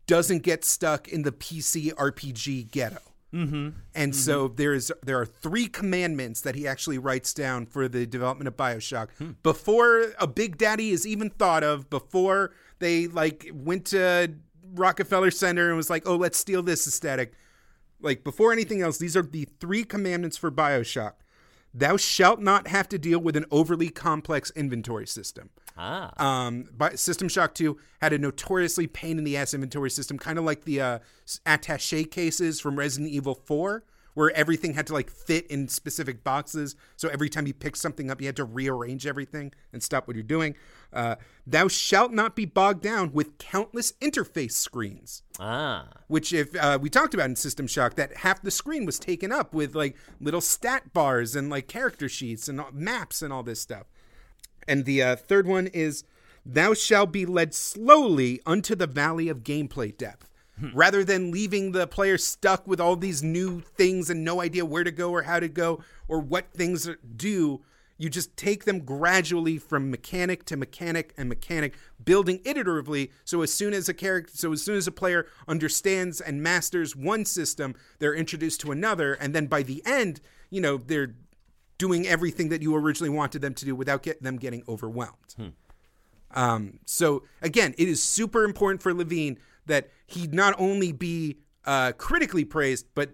doesn't get stuck in the PC RPG ghetto. Mm-hmm. And so there's there are three commandments that he actually writes down for the development of Bioshock before a Big Daddy is even thought of. Before they like went to Rockefeller Center and was like, "Oh, let's steal this aesthetic." Like before anything else, these are the three commandments for Bioshock. Thou shalt not have to deal with an overly complex inventory system. Ah. Um, but System Shock 2 had a notoriously pain in the ass inventory system, kind of like the uh, attache cases from Resident Evil 4, where everything had to like fit in specific boxes. So every time you picked something up, you had to rearrange everything and stop what you're doing. Uh, Thou shalt not be bogged down with countless interface screens Ah. which if uh, we talked about in System Shock, that half the screen was taken up with like little stat bars and like character sheets and maps and all this stuff. And the uh, third one is, "Thou shalt be led slowly unto the valley of gameplay depth." Rather than leaving the player stuck with all these new things and no idea where to go or how to go or what things do, you just take them gradually from mechanic to mechanic and mechanic, building iteratively. So as soon as a character, so as soon as a player understands and masters one system, they're introduced to another, and then by the end, you know, they're doing everything that you originally wanted them to do without get them getting overwhelmed. Um, so again, it is super important for Levine that he not only be uh, critically praised, but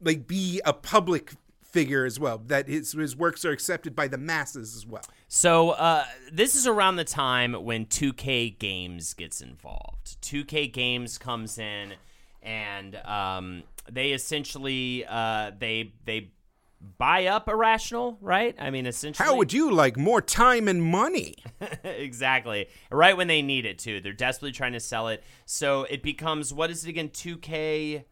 like be a public figure as well. That his his works are accepted by the masses as well. So uh, this is around the time when 2K Games gets involved. 2K Games comes in, and um, they essentially uh, they they buy up Irrational, right? I mean, essentially, How would you like more time and money? exactly right when they need it too. They're desperately trying to sell it, so it becomes what is it again? 2K.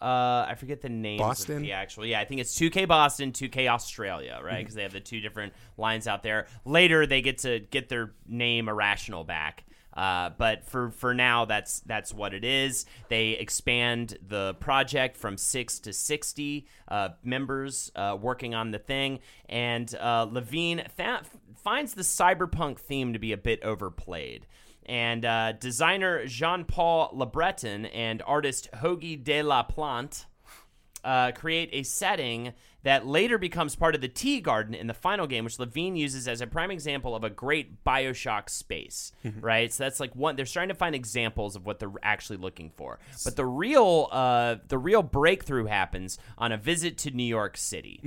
Uh, I forget the names. Boston? The actual, yeah, I think it's 2K Boston, 2K Australia, Mm-hmm. right? Because they have the two different lines out there. Later, they get to get their name Irrational back. Uh, but for for now, that's that's what it is. They expand the project from six to sixty uh, members uh, working on the thing, and uh, Levine fa- finds the cyberpunk theme to be a bit overplayed. And uh, designer Jean Paul Lebreton and artist Hoagie de la Plante uh, create a setting that later becomes part of the Tea Garden in the final game, which Levine uses as a prime example of a great Bioshock space, right? So that's like one. They're trying to find examples of what they're actually looking for. But the real, uh, the real breakthrough happens on a visit to New York City.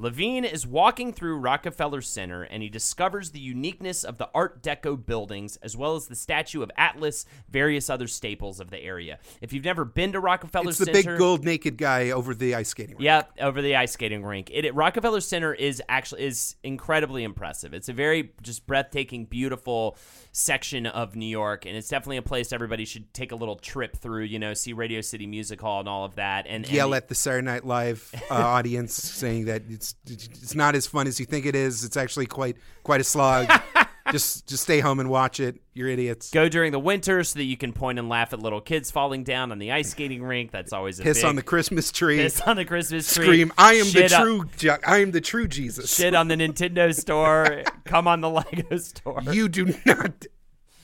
Levine is walking through Rockefeller Center and he discovers the uniqueness of the Art Deco buildings as well as the statue of Atlas, various other staples of the area. If you've never been to Rockefeller Center, It's the big gold naked guy over the ice skating rink. Yep, over the ice skating rink. It, it- Rockefeller Center is actually is incredibly impressive. It's a very just breathtaking, beautiful section of New York, and it's definitely a place everybody should take a little trip through. You know, see Radio City Music Hall and all of that, and, and Yell the- at the Saturday Night Live uh, audience, saying that it's it's not as fun as you think it is. It's actually quite quite a slog. just just stay home and watch it. You're idiots. Go during the winter so that you can point and laugh at little kids falling down on the ice skating rink. That's always a Piss big, on the Christmas tree. piss on the Christmas tree. Scream! I am the Shit on- true. Je- I am the true Jesus. shit on the Nintendo store. come on the Lego store. You do not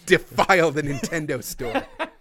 defile the Nintendo store.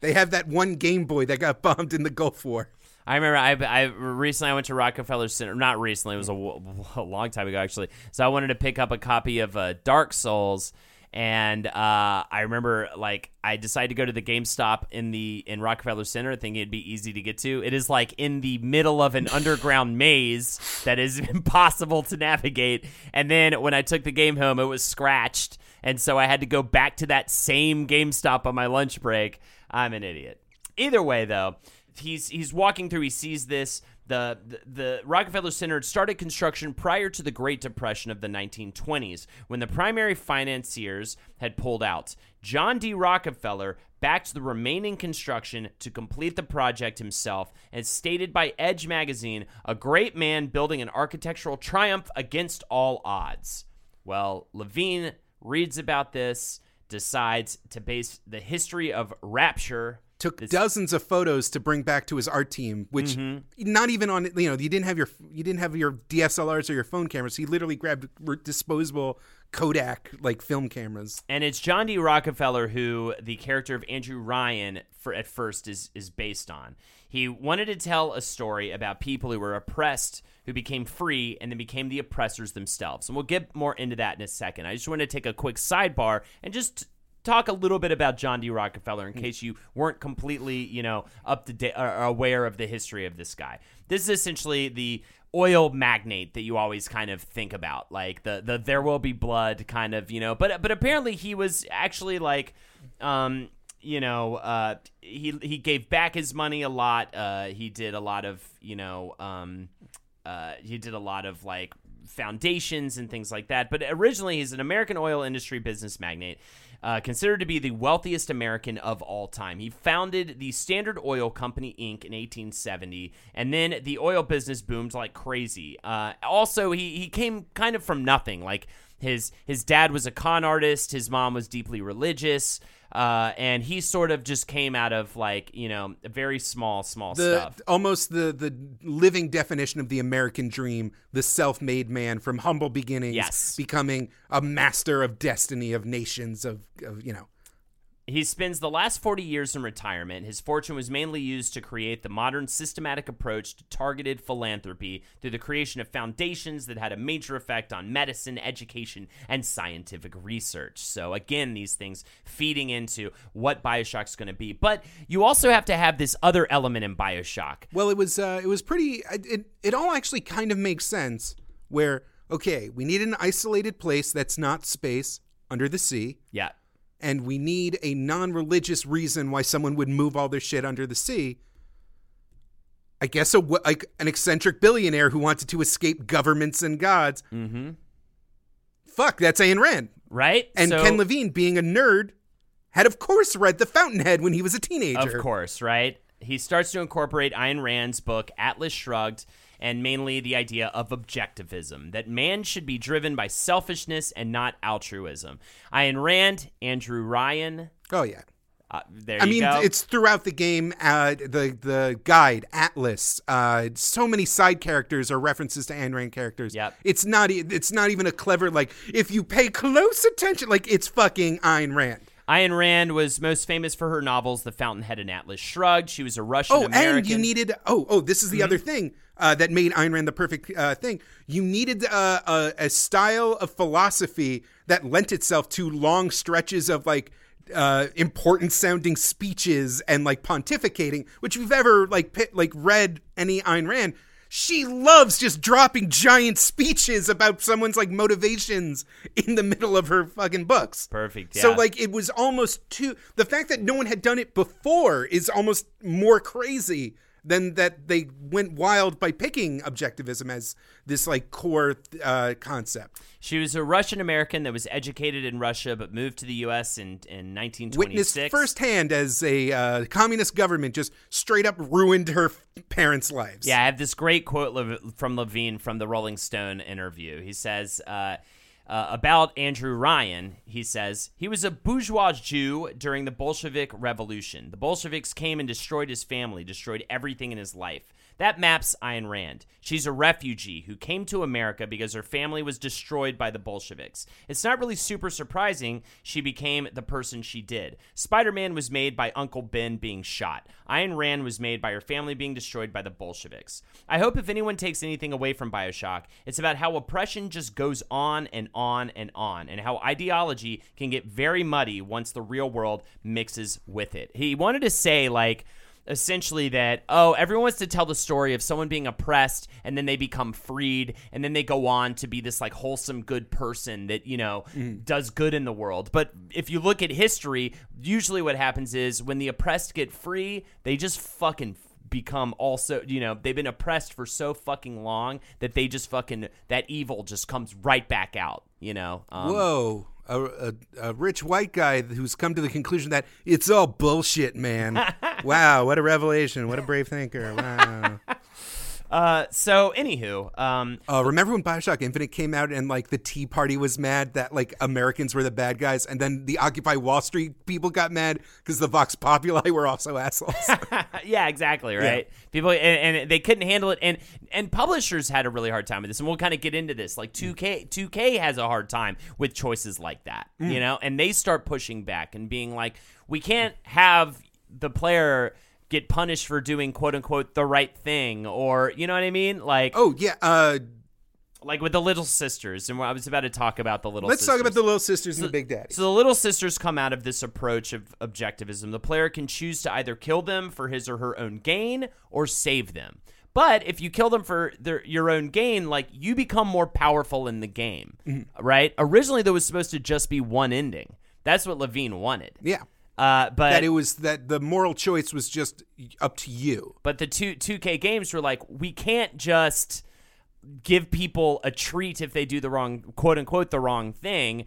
They have that one Game Boy that got bombed in the Gulf War. I remember I, I recently I went to Rockefeller Center. Not recently, it was a, a long time ago actually. So I wanted to pick up a copy of uh, Dark Souls, and uh, I remember like I decided to go to the GameStop in the in Rockefeller Center, thinking it'd be easy to get to. It is like in the middle of an underground maze that is impossible to navigate. And then when I took the game home, it was scratched, and so I had to go back to that same GameStop on my lunch break. I'm an idiot. Either way, though, he's he's walking through. He sees this. The, the the Rockefeller Center started construction prior to the Great Depression of the 1920s, when the primary financiers had pulled out. John D. Rockefeller backed the remaining construction to complete the project himself, as stated by Edge magazine, a great man building an architectural triumph against all odds. Well, Levine reads about this, decides to base the history of Rapture. Took dozens of photos to bring back to his art team, which Mm-hmm. not even on you know you didn't have your you didn't have your DSLRs or your phone cameras. He literally grabbed disposable Kodak like film cameras. And it's John D. Rockefeller who the character of Andrew Ryan for at first is is based on. He wanted to tell a story about people who were oppressed who became free and then became the oppressors themselves. And we'll get more into that in a second. I just want to take a quick sidebar and just talk a little bit about John D. Rockefeller in case you weren't completely, you know, up to date or aware of the history of this guy. This is essentially the oil magnate that you always kind of think about, like the the there will be blood kind of, you know. But but apparently he was actually like, um, you know, uh, he he gave back his money a lot. Uh, he did a lot of, you know, um, uh, he did a lot of like foundations and things like that. But originally, he's an American oil industry business magnate, uh, considered to be the wealthiest American of all time. He founded the Standard Oil Company Inc. in 1870, and then the oil business boomed like crazy. Uh, also, he he came kind of from nothing. Like his his dad was a con artist, his mom was deeply religious. Uh, and he sort of just came out of like you know very small small The stuff. almost the the living definition of the American dream, the self-made man from humble beginnings, Yes. becoming a master of destiny of nations of, of you know. He spends the last 40 years in retirement. His fortune was mainly used to create the modern systematic approach to targeted philanthropy through the creation of foundations that had a major effect on medicine, education, and scientific research. So, again, these things feeding into what Bioshock's going to be. But you also have to have this other element in Bioshock. Well, it was uh, it was pretty. It it all actually kind of makes sense. Where okay, we need an isolated place that's not space under the sea, Yeah. And we need a non-religious reason why someone would move all their shit under the sea. I guess a like an eccentric billionaire who wanted to escape governments and gods. Mm-hmm. Fuck, that's Ayn Rand. Right? And So- Ken Levine, being a nerd, had of course read The Fountainhead when he was a teenager. Of course, right? he starts to incorporate Ayn Rand's book Atlas Shrugged and mainly the idea of objectivism that man should be driven by selfishness and not altruism. Ayn Rand, Andrew Ryan. Oh yeah. Uh, there I mean, go. it's throughout the game. Uh, the the guide Atlas. Uh, so many side characters are references to Ayn Rand characters. Yep. It's not. It's not even a clever like. If you pay close attention, like it's fucking Ayn Rand. Ayn Rand was most famous for her novels The Fountainhead and Atlas Shrugged. She was a Russian Oh, American. and you needed. Oh, oh, this is Mm-hmm. the other thing uh, that made Ayn Rand the perfect uh, thing. You needed uh, a, a style of philosophy that lent itself to long stretches of like uh, important sounding speeches and like pontificating. Which if you've ever like pi- like read any Ayn Rand. She loves just dropping giant speeches about someone's like motivations in the middle of her fucking books. Perfect, So like it was almost too the fact that no one had done it before is almost more crazy than that they went wild by picking objectivism as this like core uh, concept. She was a Russian American that was educated in Russia but moved to the U.S. in, in 1926. Witnessed firsthand as a uh, communist government just straight up ruined her parents' lives. Yeah, I have this great quote from Levine from the Rolling Stone interview. He says uh, uh, about Andrew Ryan, he says, he was a bourgeois Jew during the Bolshevik Revolution. The Bolsheviks came and destroyed his family, destroyed everything in his life. That maps Ayn Rand. She's a refugee who came to America because her family was destroyed by the Bolsheviks. It's not really super surprising she became the person she did. Spider Man was made by Uncle Ben being shot. Ayn Rand was made by her family being destroyed by the Bolsheviks. I hope if anyone takes anything away from Bioshock, it's about how oppression just goes on and on and on, and how ideology can get very muddy once the real world mixes with it. He wanted to say, like, essentially that oh everyone wants to tell the story of someone being oppressed and then they become freed and then they go on to be this like wholesome good person that you know does good in the world. But if you look at history usually what happens is when the oppressed get free they just fucking become also you know they've been oppressed for so fucking long that they just fucking that evil just comes right back out you know? Um, Whoa. A, a, a rich white guy who's come to the conclusion that it's all bullshit, man. wow, what a revelation. What a brave thinker. Wow. Uh so anywho um Uh, remember when Bioshock Infinite came out and like the Tea Party was mad that like Americans were the bad guys, and then the Occupy Wall Street people got mad because the Vox Populi were also assholes. yeah, exactly, right. People and, and they couldn't handle it, and and publishers had a really hard time with this, and we'll kind of get into this. Like two K, two K has a hard time with choices like that, you know, and they start pushing back and being like, we can't have the player get punished for doing quote unquote the right thing, or you know what I mean, like oh yeah. Uh, like with the little sisters, and I was about to talk about the little. let's sisters. talk about the little sisters and the big daddy. So the little sisters come out of this approach of objectivism. The player can choose to either kill them for his or her own gain or save them. But if you kill them for their, your own gain, like you become more powerful in the game, Mm-hmm. right? Originally, there was supposed to just be one ending. That's what Levine wanted. yeah. Uh, but That it was that the moral choice was just up to you. But the two 2K games were like, we can't just give people a treat if they do the wrong quote unquote the wrong thing.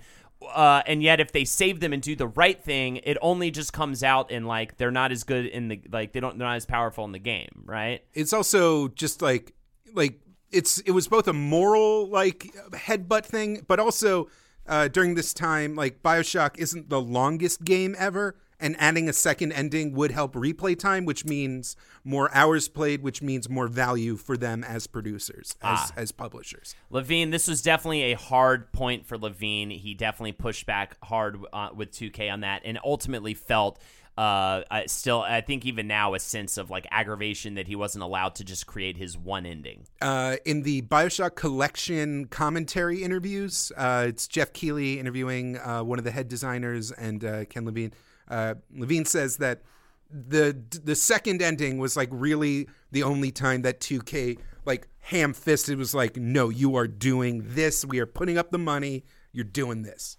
Uh, and yet if they save them and do the right thing, it only just comes out in like they're not as good in the like they don't they're not as powerful in the game, right? It's also just like like it's it was both a moral like headbutt thing, but also uh, during this time like Bioshock isn't the longest game ever, and adding a second ending would help replay time, which means more hours played, which means more value for them as producers, as as publishers. Levine, this was definitely a hard point for Levine. He definitely pushed back hard uh, with 2K on that, and ultimately felt uh, uh, still, I think even now, a sense of like aggravation that he wasn't allowed to just create his one ending. uh, in the Bioshock collection commentary interviews, uh, it's Geoff Keighley interviewing uh, one of the head designers and uh, Ken Levine. Uh, Levine says that the the second ending was like really the only time that 2K like ham fisted was like, no, you are doing this. We are putting up the money. You're doing this.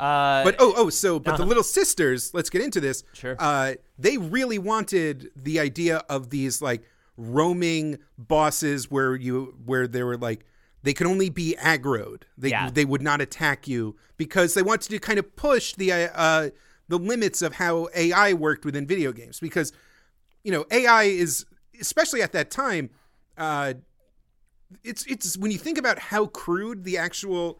Uh, But oh, oh, so but the little sisters. Let's get into this. Sure. Uh, they really wanted the idea of these like roaming bosses, where you where they were like they could only be aggroed. They Yeah. they would not attack you because they wanted to kind of push the uh, the limits of how AI worked within video games because you know, AI is especially at that time. Uh, it's it's when you think about how crude the actual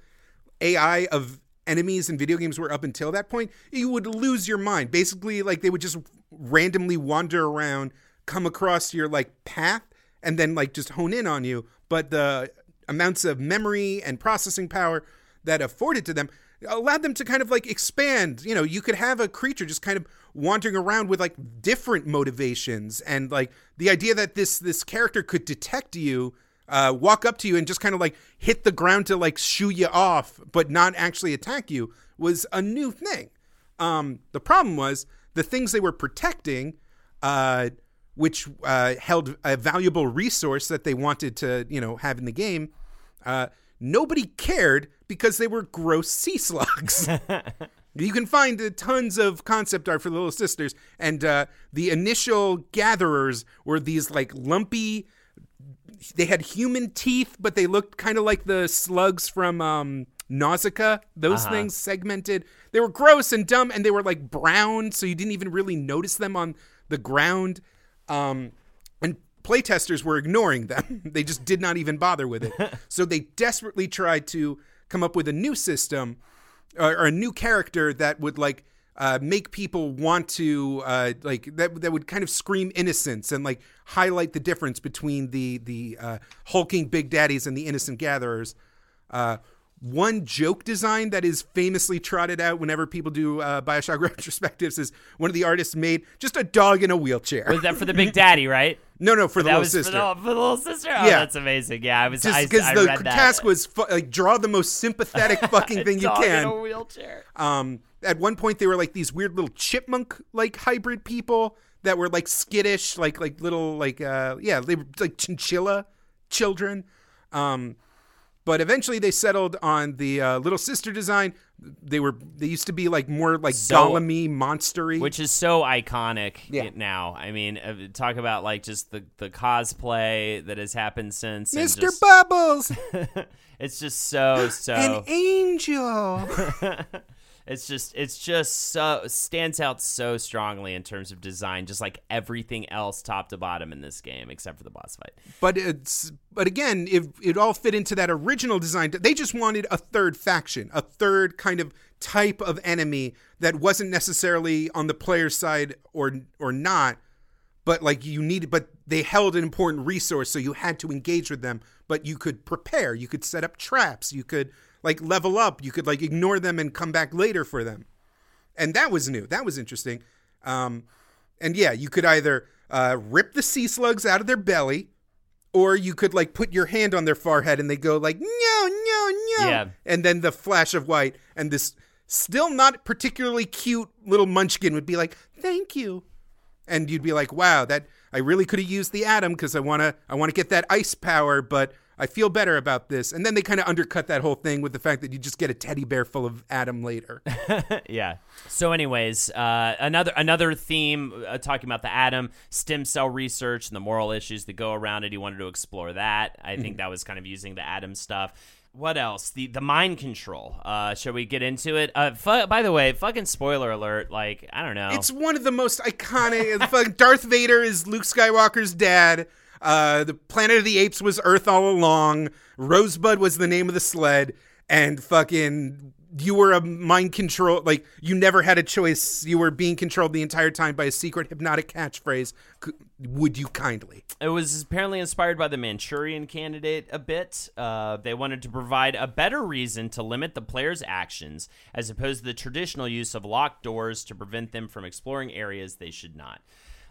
AI of enemies in video games were up until that point, you would lose your mind. Basically, like they would just randomly wander around, come across your like path, and then like just hone in on you. But the amounts of memory and processing power that afforded to them allowed them to kind of like expand. You know, you could have a creature just kind of wandering around with like different motivations and like the idea that this this character could detect you uh, walk up to you and just kind of like hit the ground to like shoo you off, but not actually attack you was a new thing. Um, the problem was the things they were protecting, uh, which uh, held a valuable resource that they wanted to, you know, have in the game. Uh, nobody cared because they were gross sea slugs. you can find tons of concept art for the Little Sisters, and uh, the initial gatherers were these like lumpy they had human teeth, but they looked kind of like the slugs from um, Nausicaa. Those Uh-huh. things segmented. They were gross and dumb, and they were like brown, so you didn't even really notice them on the ground. Um, and playtesters were ignoring them. they just did not even bother with it. so they desperately tried to come up with a new system or, or a new character that would like uh, make people want to uh, like that that would kind of scream innocence and like highlight the difference between the the uh, hulking big daddies and the innocent gatherers. Uh, one joke design that is famously trotted out whenever people do uh, Bioshock retrospectives is one of the artists made just a dog in a wheelchair. Was that for the Big Daddy, right? no, no, for the that little sister. For, the, for the little sister. Oh, Yeah. that's amazing. Yeah, I was. Just because the task was fu- like draw the most sympathetic fucking thing you Dog can. in a wheelchair. Um, at one point, they were like these weird little chipmunk like hybrid people that were like skittish, like like little like uh yeah, they were like chinchilla children. Um, but eventually they settled on the uh, little sister design. They were they used to be like more like So- Gollum-y, monstery. which is so iconic Yeah. now. I mean, uh, talk about like just the the cosplay that has happened since. Mr. just- Bubbles, it's just so so. an angel. it's just it's just so stands out so strongly in terms of design, just like everything else, top to bottom in this game, except for the boss fight. but it's but again if it all fit into that original design they just wanted a third faction a third kind of type of enemy that wasn't necessarily on the player's side or or not but like you needed but they held an important resource so you had to engage with them but you could prepare you could set up traps you could like level up. You could like ignore them and come back later for them. And that was new. That was interesting. Um and yeah you could either uh, rip the sea slugs out of their belly or you could like put your hand on their forehead and they go like no no no Yeah. and then the flash of white and this still not particularly cute little munchkin would be like thank you. And you'd be like wow that i really could have used the Adam because i want to i want to get that ice power but i feel better about this and then they kind of undercut that whole thing with the fact that you just get a teddy bear full of Adam later yeah. So, anyways, uh, another another theme uh, talking about the Adam stem cell research, and the moral issues that go around it. He wanted to explore that. I Mm-hmm. think that was kind of using the Adam stuff. What else? The the mind control. Uh, shall we get into it? Uh, fu- by the way, fucking spoiler alert. Like, I don't know. It's one of the most iconic. fucking Darth Vader is Luke Skywalker's dad. Uh, the Planet of the Apes was Earth all along. Rosebud was the name of the sled, and fucking you were a mind control. Like you never had a choice. You were being controlled the entire time by a secret hypnotic catchphrase. Would you kindly? It was apparently inspired by the Manchurian Candidate a bit. Uh, they wanted to provide a better reason to limit the player's actions, as opposed to the traditional use of locked doors to prevent them from exploring areas they should not.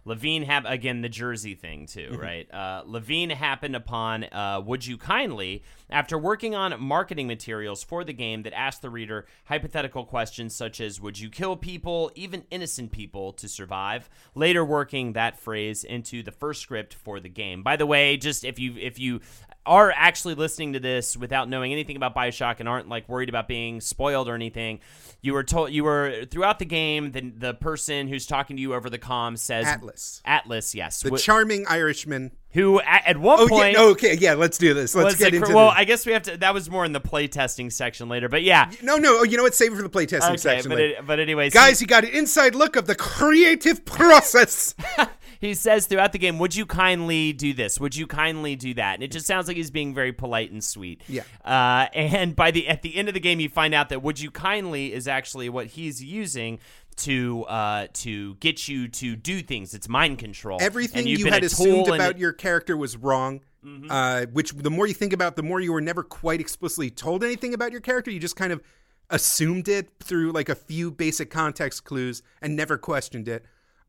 Levine have again the Jersey thing too, right? Uh, Levine happened upon uh, "Would You Kindly" after working on marketing materials for the game that asked the reader hypothetical questions such as "Would you kill people, even innocent people, to survive?" Later, working that phrase into the first script for the game. By the way, just if you if you are actually listening to this without knowing anything about Bioshock and aren't like worried about being spoiled or anything, you were told you were throughout the game. The the person who's talking to you over the comm says Atlas, Atlas, yes, the wh- charming Irishman. who at, at one Oh point yeah, okay, yeah. Let's do this. Let's get the into well. I guess we have to. That was more in the playtesting section later, but yeah. no, no. Oh, you know what? Save it for the playtesting Okay, section. but it, but anyways, Guys, you got an inside look of the creative process. he says throughout the game, "Would you kindly do this? Would you kindly do that?" And it just sounds like he's being very polite and sweet. Yeah. Uh, and by the at the end of the game, you find out that "Would you kindly" is actually what he's using to uh to get you to do things. It's mind control. Everything been had assumed about Mm-hmm. your character was wrong. Uh, which the more you think about, the more you were never quite explicitly told anything about your character. You just kind of assumed it through like a few basic context clues and never questioned it.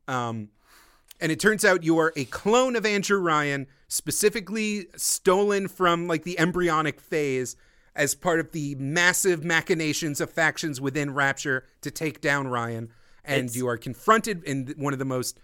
Um, and it turns out you are a clone of Andrew Ryan, specifically stolen from like the embryonic phase as part of the massive machinations of factions within Rapture to take down Ryan. And It's- you are confronted in one of the most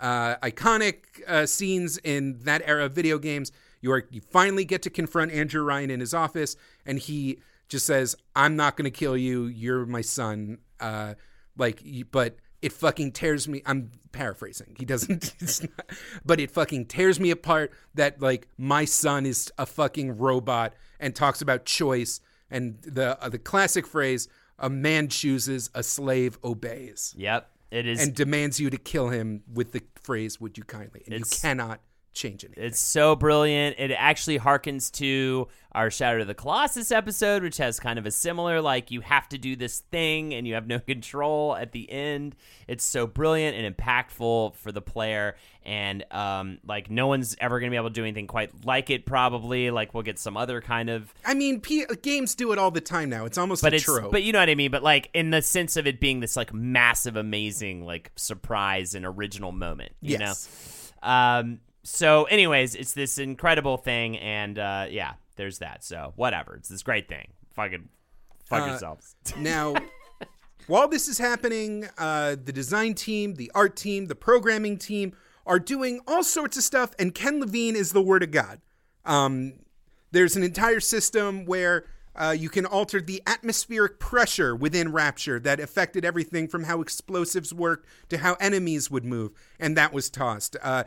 uh, iconic uh, scenes in that era of video games. You are you finally get to confront Andrew Ryan in his office, and he just says, "I'm not going to kill you. You're my son." Uh, like, but it fucking tears me. I'm paraphrasing. He doesn't, it's not, but it fucking tears me apart that like my son is a fucking robot and talks about choice and the uh, the classic phrase, "A man chooses, a slave obeys." Yep, it is. and demands you to kill him with the phrase "Would you kindly?" And you cannot change anything. It's so brilliant. It actually harkens to our Shadow of the Colossus episode, which has kind of a similar, like, you have to do this thing and you have no control at the end. It's so brilliant and impactful for the player. And, um, like, no one's ever going to be able to do anything quite like it, probably. Like, we'll get some other kind of. I mean, P- games do it all the time now. It's almost But a it's, trope. but you know what I mean. But like in the sense of it being this like massive, amazing, like surprise and original moment. You Yes. know. Um. So, anyways, it's this incredible thing, and uh, yeah, there's that. So, whatever. It's this great thing. Fucking fuck Uh, yourselves. now, while this is happening, uh, the design team, the art team, the programming team are doing all sorts of stuff, and Ken Levine is the word of God. Um, there's an entire system where uh, you can alter the atmospheric pressure within Rapture that affected everything from how explosives worked to how enemies would move, and that was tossed. Uh,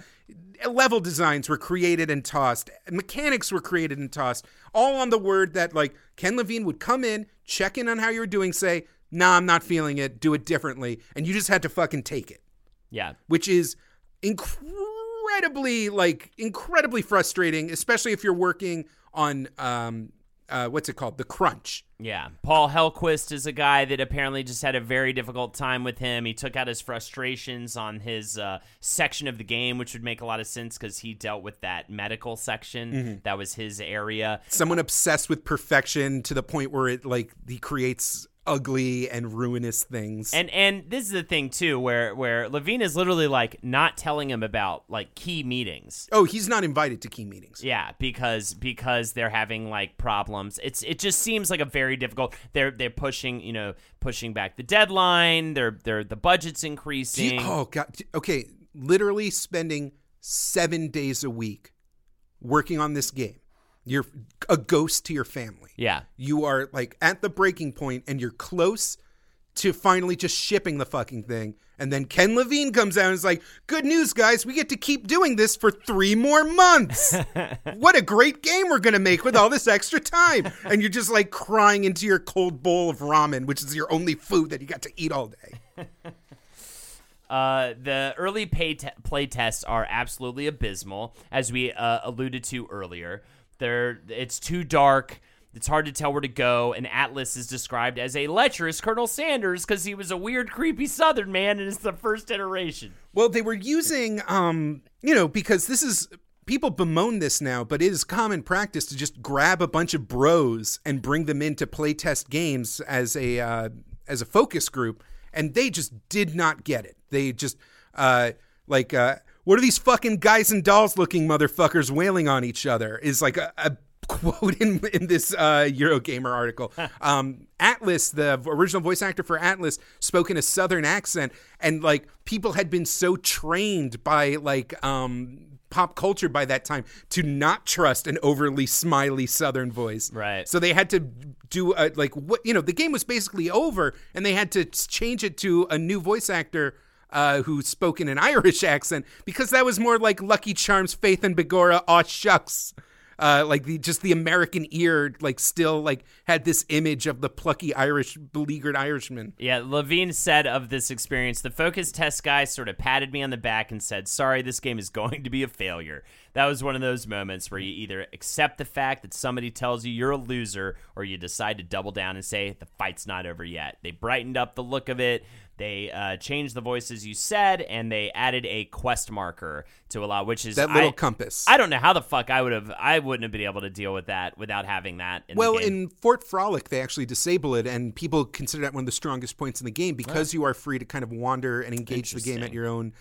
level designs were created and tossed. Mechanics were created and tossed, all on the word that like Ken Levine would come in, check in on how you were doing, say, "Nah, I'm not feeling it. Do it differently," and you just had to fucking take it Yeah. which is incredibly like incredibly frustrating, especially if you're working on um uh what's it called? The crunch. Yeah. Paul Hellquist is a guy that apparently just had a very difficult time with him. He took out his frustrations on his uh, section of the game, which would make a lot of sense because he dealt with that medical section. That was his area. Someone obsessed with perfection to the point where it like he creates ugly and ruinous things. And and this is the thing too, where where Levine is literally like not telling him about like key meetings. oh, he's not invited to key meetings. Yeah, because because they're having like problems. It's it just seems like a very difficult. They're they're pushing you know pushing back the deadline. They're they're the budget's increasing. you- oh god. Okay, literally spending 7 days a week working on this game. You're a ghost to your family. Yeah, you are like at the breaking point and you're close to finally just shipping the fucking thing. And then Ken Levine comes out and is like, Good news, guys, we get to keep doing this for three more months. what a great game we're going to make with all this extra time. And you're just like crying into your cold bowl of ramen, which is your only food that you got to eat all day. Uh, the early pay te- play tests are absolutely abysmal, as we uh, alluded to earlier. They're it's too dark. It's hard to tell where to go. And Atlas is described as a lecherous Colonel Sanders because he was a weird, creepy Southern man, and it's the first iteration. Well, they were using, um, you know, because this is people bemoan this now, but it is common practice to just grab a bunch of bros and bring them in to playtest games as a uh, as a focus group, and they just did not get it. They just uh, like, uh, what are these fucking guys and dolls looking motherfuckers wailing on each other? Is like a. a quote in, in this uh, Eurogamer article. Um, Atlas, the original voice actor for Atlas, spoke in a southern accent, and like people had been so trained by like um, pop culture by that time to not trust an overly smiley southern voice. Right. So they had to do a, like what you know the game was basically over, and they had to change it to a new voice actor. Uh, who spoke in an Irish accent because that was more like Lucky Charms, Faith and Begorra, aw shucks. uh, like the just the American ear, like still like had this image of the plucky Irish, beleaguered Irishman. Yeah, Levine said of this experience, the focus test guy sort of patted me on the back and said, Sorry, this game is going to be a failure. That was one of those moments where you either accept the fact that somebody tells you you're a loser or you decide to double down and say, The fight's not over yet. They brightened up the look of it. They uh, changed the voices you said, and they added a quest marker to allow, which is That little I- compass. I don't know how the fuck I would have. I wouldn't have been able to deal with that without having that. In Well, in Fort Frolic, they actually disable it, and people consider that one of the strongest points in the game because you are free to kind of wander and engage the game at your own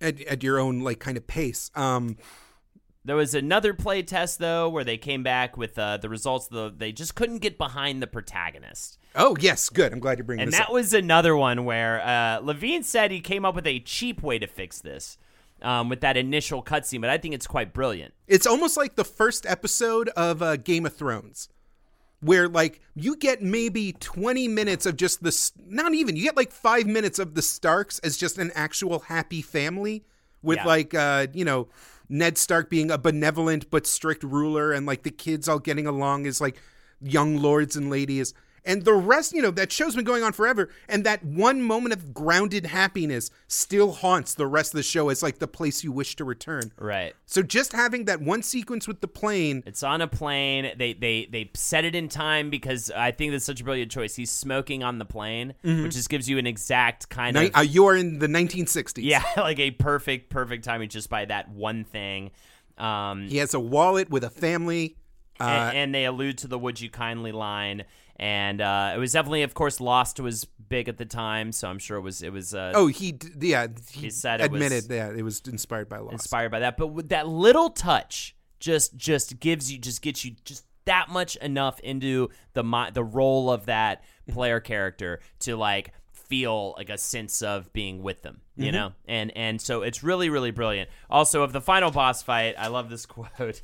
at, at your own like kind of pace. Um, There was another play test though where they came back with uh, the results. Though they just couldn't get behind the protagonist, oh yes, good. I'm glad you're bringing and that up. was another one where uh, Levine said he came up with a cheap way to fix this um, with that initial cutscene. But I think it's quite brilliant. It's almost like the first episode of uh, Game of Thrones, where like you get maybe 20 minutes of just this. Not even you get like five minutes of the Starks as just an actual happy family with Yeah. like uh, you know Ned Stark being a benevolent but strict ruler, and like the kids all getting along as like young lords and ladies. And the rest, you know, that show's been going on forever. And that one moment of grounded happiness still haunts the rest of the show as like the place you wish to return. Right. So just having that one sequence with the plane, It's on a plane. They they they set it in time because I think that's such a brilliant choice. He's smoking on the plane, which just gives you an exact kind ni- of uh, you are in the 1960s. yeah, like a perfect perfect timing just by that one thing. Um, He has a wallet with a family. Uh, and, and they allude to the "Would you kindly" line, and uh, it was definitely, of course, Lost was big at the time, so I'm sure it was it was uh, oh, he, yeah, he, He said it admitted was- that it was inspired by Lost. inspired by that. But with that little touch, just just gives you just gets you just that much enough into the the role of that player character to like feel like a sense of being with them you know and and so it's really really brilliant also of the final boss fight i love this quote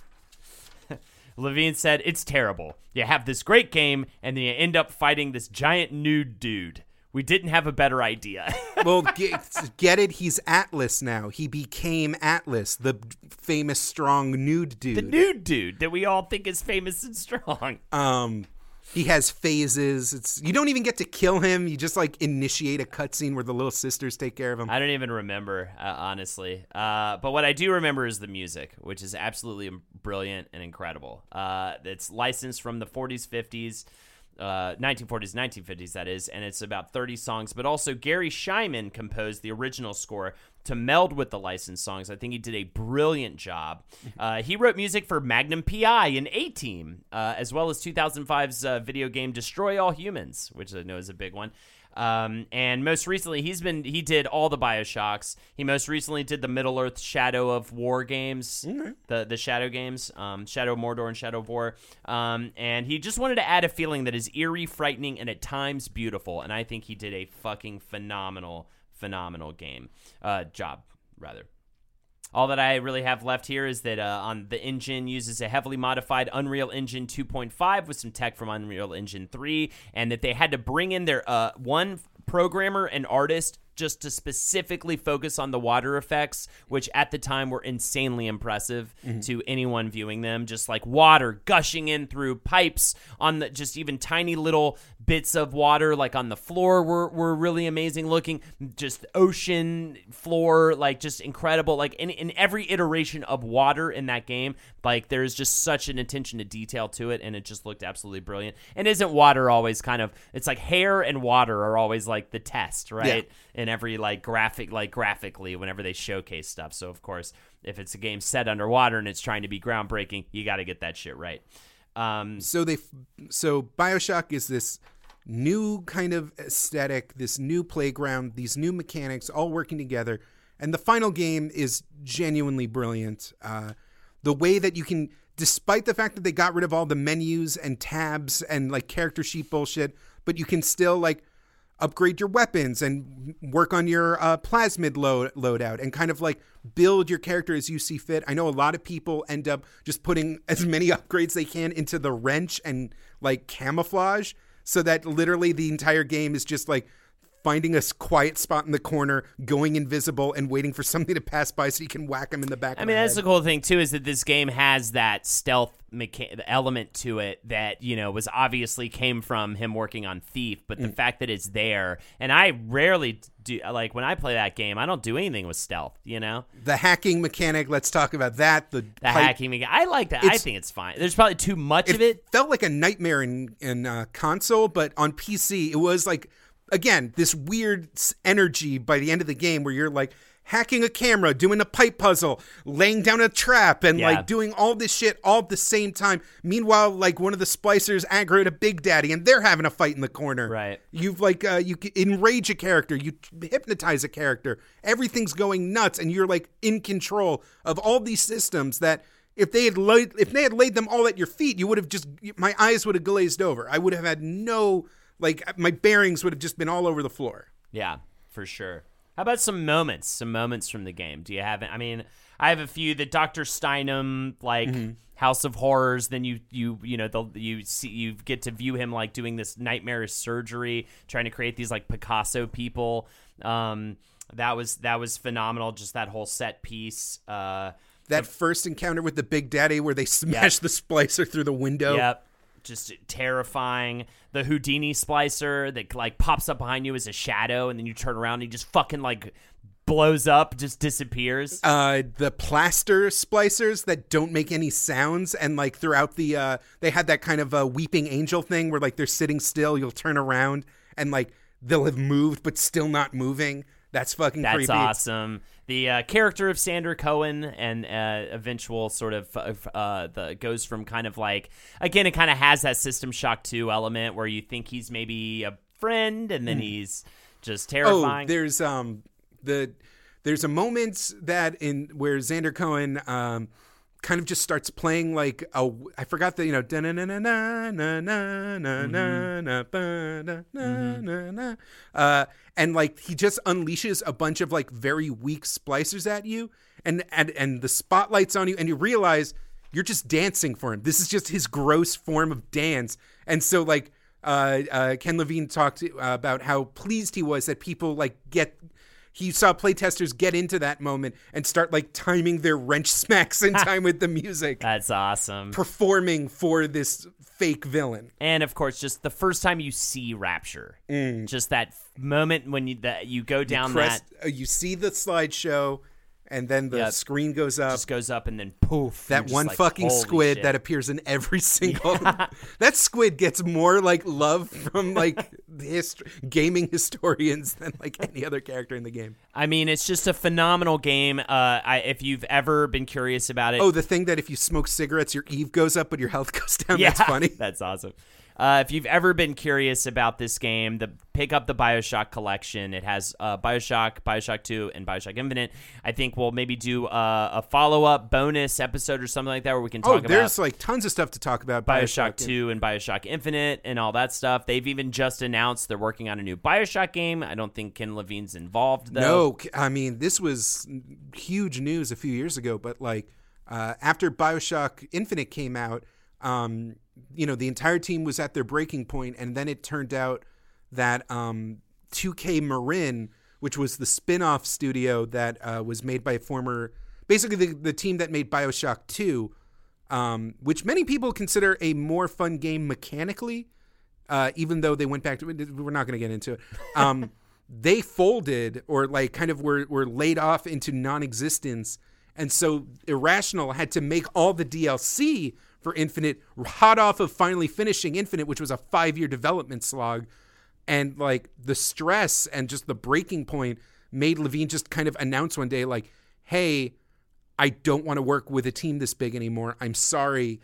Levine said, It's terrible. You have this great game, and then you end up fighting this giant nude dude. We didn't have a better idea. well, get, get it? He's Atlas now. He became Atlas, the famous strong nude dude. the nude dude that we all think is famous and strong. um, he has phases. It's you don't even get to kill him. You just like initiate a cutscene where the little sisters take care of him. I don't even remember, uh, honestly. Uh, but what I do remember is the music, which is absolutely brilliant and incredible. Uh, it's licensed from the 40s, 50s, uh, 1940s, 1950s, that is, and it's about 30 songs. But also, Garry Schyman composed the original score to meld with the licensed songs. I think he did a brilliant job. Uh, he wrote music for Magnum PI and A Team, uh, as well as 2005's uh, video game Destroy All Humans, which I know is a big one. Um, and most recently, he's been he did all the Bioshocks. He most recently did the Middle Earth Shadow of War games, the the Shadow games, um, Shadow of Mordor and Shadow of War. Um, and he just wanted to add a feeling that is eerie, frightening, and at times beautiful. And I think he did a fucking phenomenal, phenomenal game uh, job, rather. All that I really have left here is that uh, on the engine uses a heavily modified Unreal Engine 2.5 with some tech from Unreal Engine 3, and that they had to bring in their uh, one programmer and artist just to specifically focus on the water effects, which at the time were insanely impressive mm-hmm. to anyone viewing them. Just like water gushing in through pipes on the just even tiny little bits of water, like on the floor, were, were really amazing looking. Just ocean floor, like just incredible. Like in, in every iteration of water in that game, like there's just such an attention to detail to it, and it just looked absolutely brilliant. And isn't water always kind of? It's like hair and water are always like the test, right? In every like graphic like graphically whenever they showcase stuff. So of course if it's a game set underwater and it's trying to be groundbreaking you got to get that shit right. Um so they so bioshock is this new kind of aesthetic this new playground these new mechanics all working together and the final game is genuinely brilliant. Uh, the way that you can despite the fact that they got rid of all the menus and tabs and like character sheet bullshit but you can still like upgrade your weapons and work on your uh, plasmid load loadout and kind of like build your character as you see fit. I know a lot of people end up just putting as many upgrades they can into the wrench and like camouflage so that literally the entire game is just like finding a quiet spot in the corner, going invisible, and waiting for something to pass by so you can whack him in the back. I mean, that's head. the cool thing too is that this game has that stealth mecha- element to it that you know was obviously came from him working on Thief, but Mm. the fact that it's there, and I rarely do like when I play that game, I don't do anything with stealth. You know, the hacking mechanic. Let's talk about that. The, the pipe- hacking. mechanic. I like that. I think it's fine. There's probably too much of it. felt like a nightmare in in uh, console, but on PC it was like again this weird energy by the end of the game where you're like hacking a camera, doing a pipe puzzle, laying down a trap, and Yeah. like doing all this shit all at the same time. Meanwhile, like one of the splicers aggroed a Big Daddy, and they're having a fight in the corner. Right. You've like uh, you enrage a character, you hypnotize a character. Everything's going nuts, and you're like in control of all these systems that if they had laid if they had laid them all at your feet, you would have just my eyes would have glazed over. I would have had no like my bearings would have just been all over the floor. Yeah, for sure. How about some moments? Some moments from the game. Do you have? I mean, I have a few. The Doctor Steinman, like House of Horrors. Then you you you know the you see you get to view him like doing this nightmarish surgery, trying to create these like Picasso people. Um, that was that was phenomenal. Just that whole set piece. Uh, That first encounter with the Big Daddy where they smash the splicer through the window. Yep. Just terrifying. The Houdini splicer that like pops up behind you as a shadow, and then you turn around and he just fucking like blows up, just disappears. uh the plaster splicers that don't make any sounds and like throughout the uh they had that kind of uh weeping angel thing where like they're sitting still you'll turn around and like they'll have moved but still not moving that's fucking That's creepy awesome. The uh, character of Sander Cohen and uh, eventual sort of of, uh, the goes from kind of like again it kind of has that System Shock two element where you think he's maybe a friend and then he's just terrifying. oh there's um the there's a moment that in where Sander Cohen um kind of just starts playing like a I forgot the you know na na na na na na na na na na na na na uh and like he just unleashes a bunch of like very weak splicers at you and and and the spotlight's on you and you realize you're just dancing for him. This is just his gross form of dance. And so like uh, uh, Ken Levine talked uh, about how pleased he was that people like get he saw playtesters get into that moment and start like timing their wrench smacks in time with the music, That's awesome. performing for this fake villain. and of course, just the first time you see Rapture, just that moment when you that you go down Crest, that uh, you see the slideshow, and then the screen goes up. just goes up and then poof. that one like, fucking squid shit." that appears in every single that squid gets more like love from like hist- gaming historians than like any other character in the game I mean, it's just a phenomenal game. Uh, I, if you've ever been curious about it, oh the thing that if you smoke cigarettes your eve goes up but your health goes down yeah, that's funny That's awesome. Uh, if you've ever been curious about this game, the pick up the Bioshock collection. It has uh, Bioshock, Bioshock Two, and Bioshock Infinite. I think we'll maybe do uh, a follow up bonus episode or something like that where we can oh talk about there's like tons of stuff to talk about Bioshock, Bioshock 2 and Bioshock Infinite and all that stuff. They've even just announced they're working on a new Bioshock game. I don't think Ken Levine's involved though. No, I mean this was huge news a few years ago, but like uh, after Bioshock Infinite came out, um, you know the entire team was at their breaking point, and then it turned out that um, 2K Marin, which was the spin-off studio that uh, was made by a former, basically the, the team that made Bioshock 2, um, which many people consider a more fun game mechanically uh, even though they went back to we're not going to get into it. Um, they folded or like kind of were were laid off into non-existence, and so Irrational had to make all the DLC for Infinite hot off of finally finishing Infinite, which was a five-year development slog, and like the stress and just the breaking point made Levine just kind of announce one day like, "Hey." I don't want to work with a team this big anymore. I'm sorry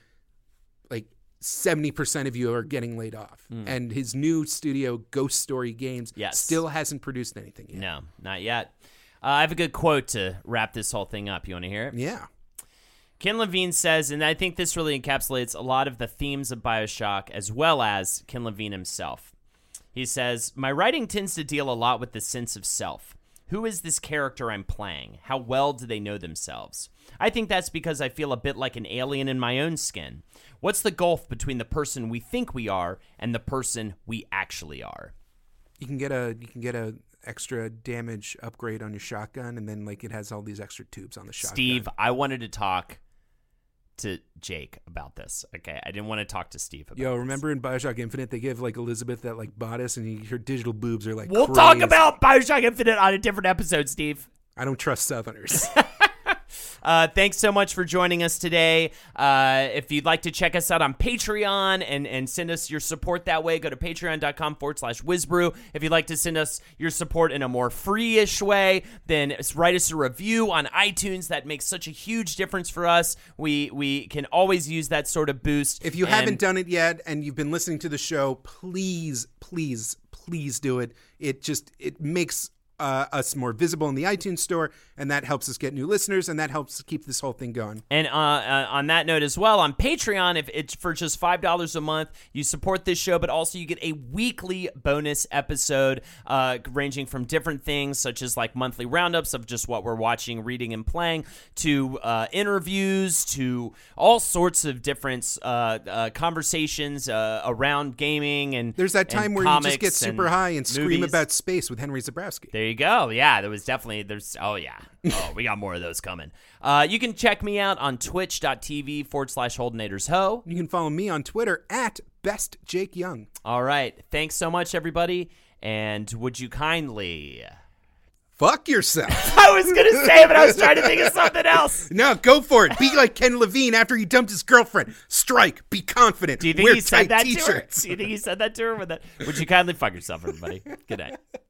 like 70% of you are getting laid off. And his new studio, Ghost Story Games, Yes. still hasn't produced anything yet. No, not yet. Uh, I have a good quote to wrap this whole thing up. You want to hear it? Yeah. Ken Levine says, and I think this really encapsulates a lot of the themes of Bioshock as well as Ken Levine himself. He says, My writing tends to deal a lot with the sense of self. Who is this character I'm playing? How well do they know themselves? I think that's because I feel a bit like an alien in my own skin. What's the gulf between the person we think we are and the person we actually are? You can get a you can get a extra damage upgrade on your shotgun, and then like it has all these extra tubes on the shotgun. Steve, I wanted to talk to Jake about this. Okay, I didn't want to talk to Steve about. Yo, this. remember in Bioshock Infinite they give like Elizabeth that like bodice, and you, her digital boobs are like. We'll talk about Bioshock Infinite on a different episode, Steve. I don't trust Southerners. Uh, thanks so much for joining us today. Uh, if you'd like to check us out on Patreon and, and send us your support that way, go to patreon.com forward slash wizbru. If you'd like to send us your support in a more free-ish way, then write us a review on iTunes. That makes such a huge difference for us. We we can always use that sort of boost. If you And- haven't done it yet and you've been listening to the show, please, please, please do it. It just it makes uh, us more visible in the iTunes store, and that helps us get new listeners, and that helps keep this whole thing going. And uh, uh, on that note as well, on Patreon, if it's for just five dollars a month, you support this show, but also you get a weekly bonus episode, uh, ranging from different things such as like monthly roundups of just what we're watching, reading, and playing, to uh, interviews, to all sorts of different uh, uh, conversations uh, around gaming and There's that time where you just get super high and scream movies. about space with Henry Zebrowski. There you go. Yeah, there was definitely there's oh yeah. Oh, we got more of those coming. Uh, you can check me out on twitch.tv forward slash holdenators ho. You can follow me on Twitter at best Jake Young. All right. Thanks so much, everybody. And would you kindly Fuck yourself. I was gonna say but I was trying to think of something else. no, go for it. Be like Ken Levine after he dumped his girlfriend. Strike. Be confident. Do you think Wear he said that t-shirts. to her? Do you think he said that to her with that? Would you kindly fuck yourself, everybody? Good night.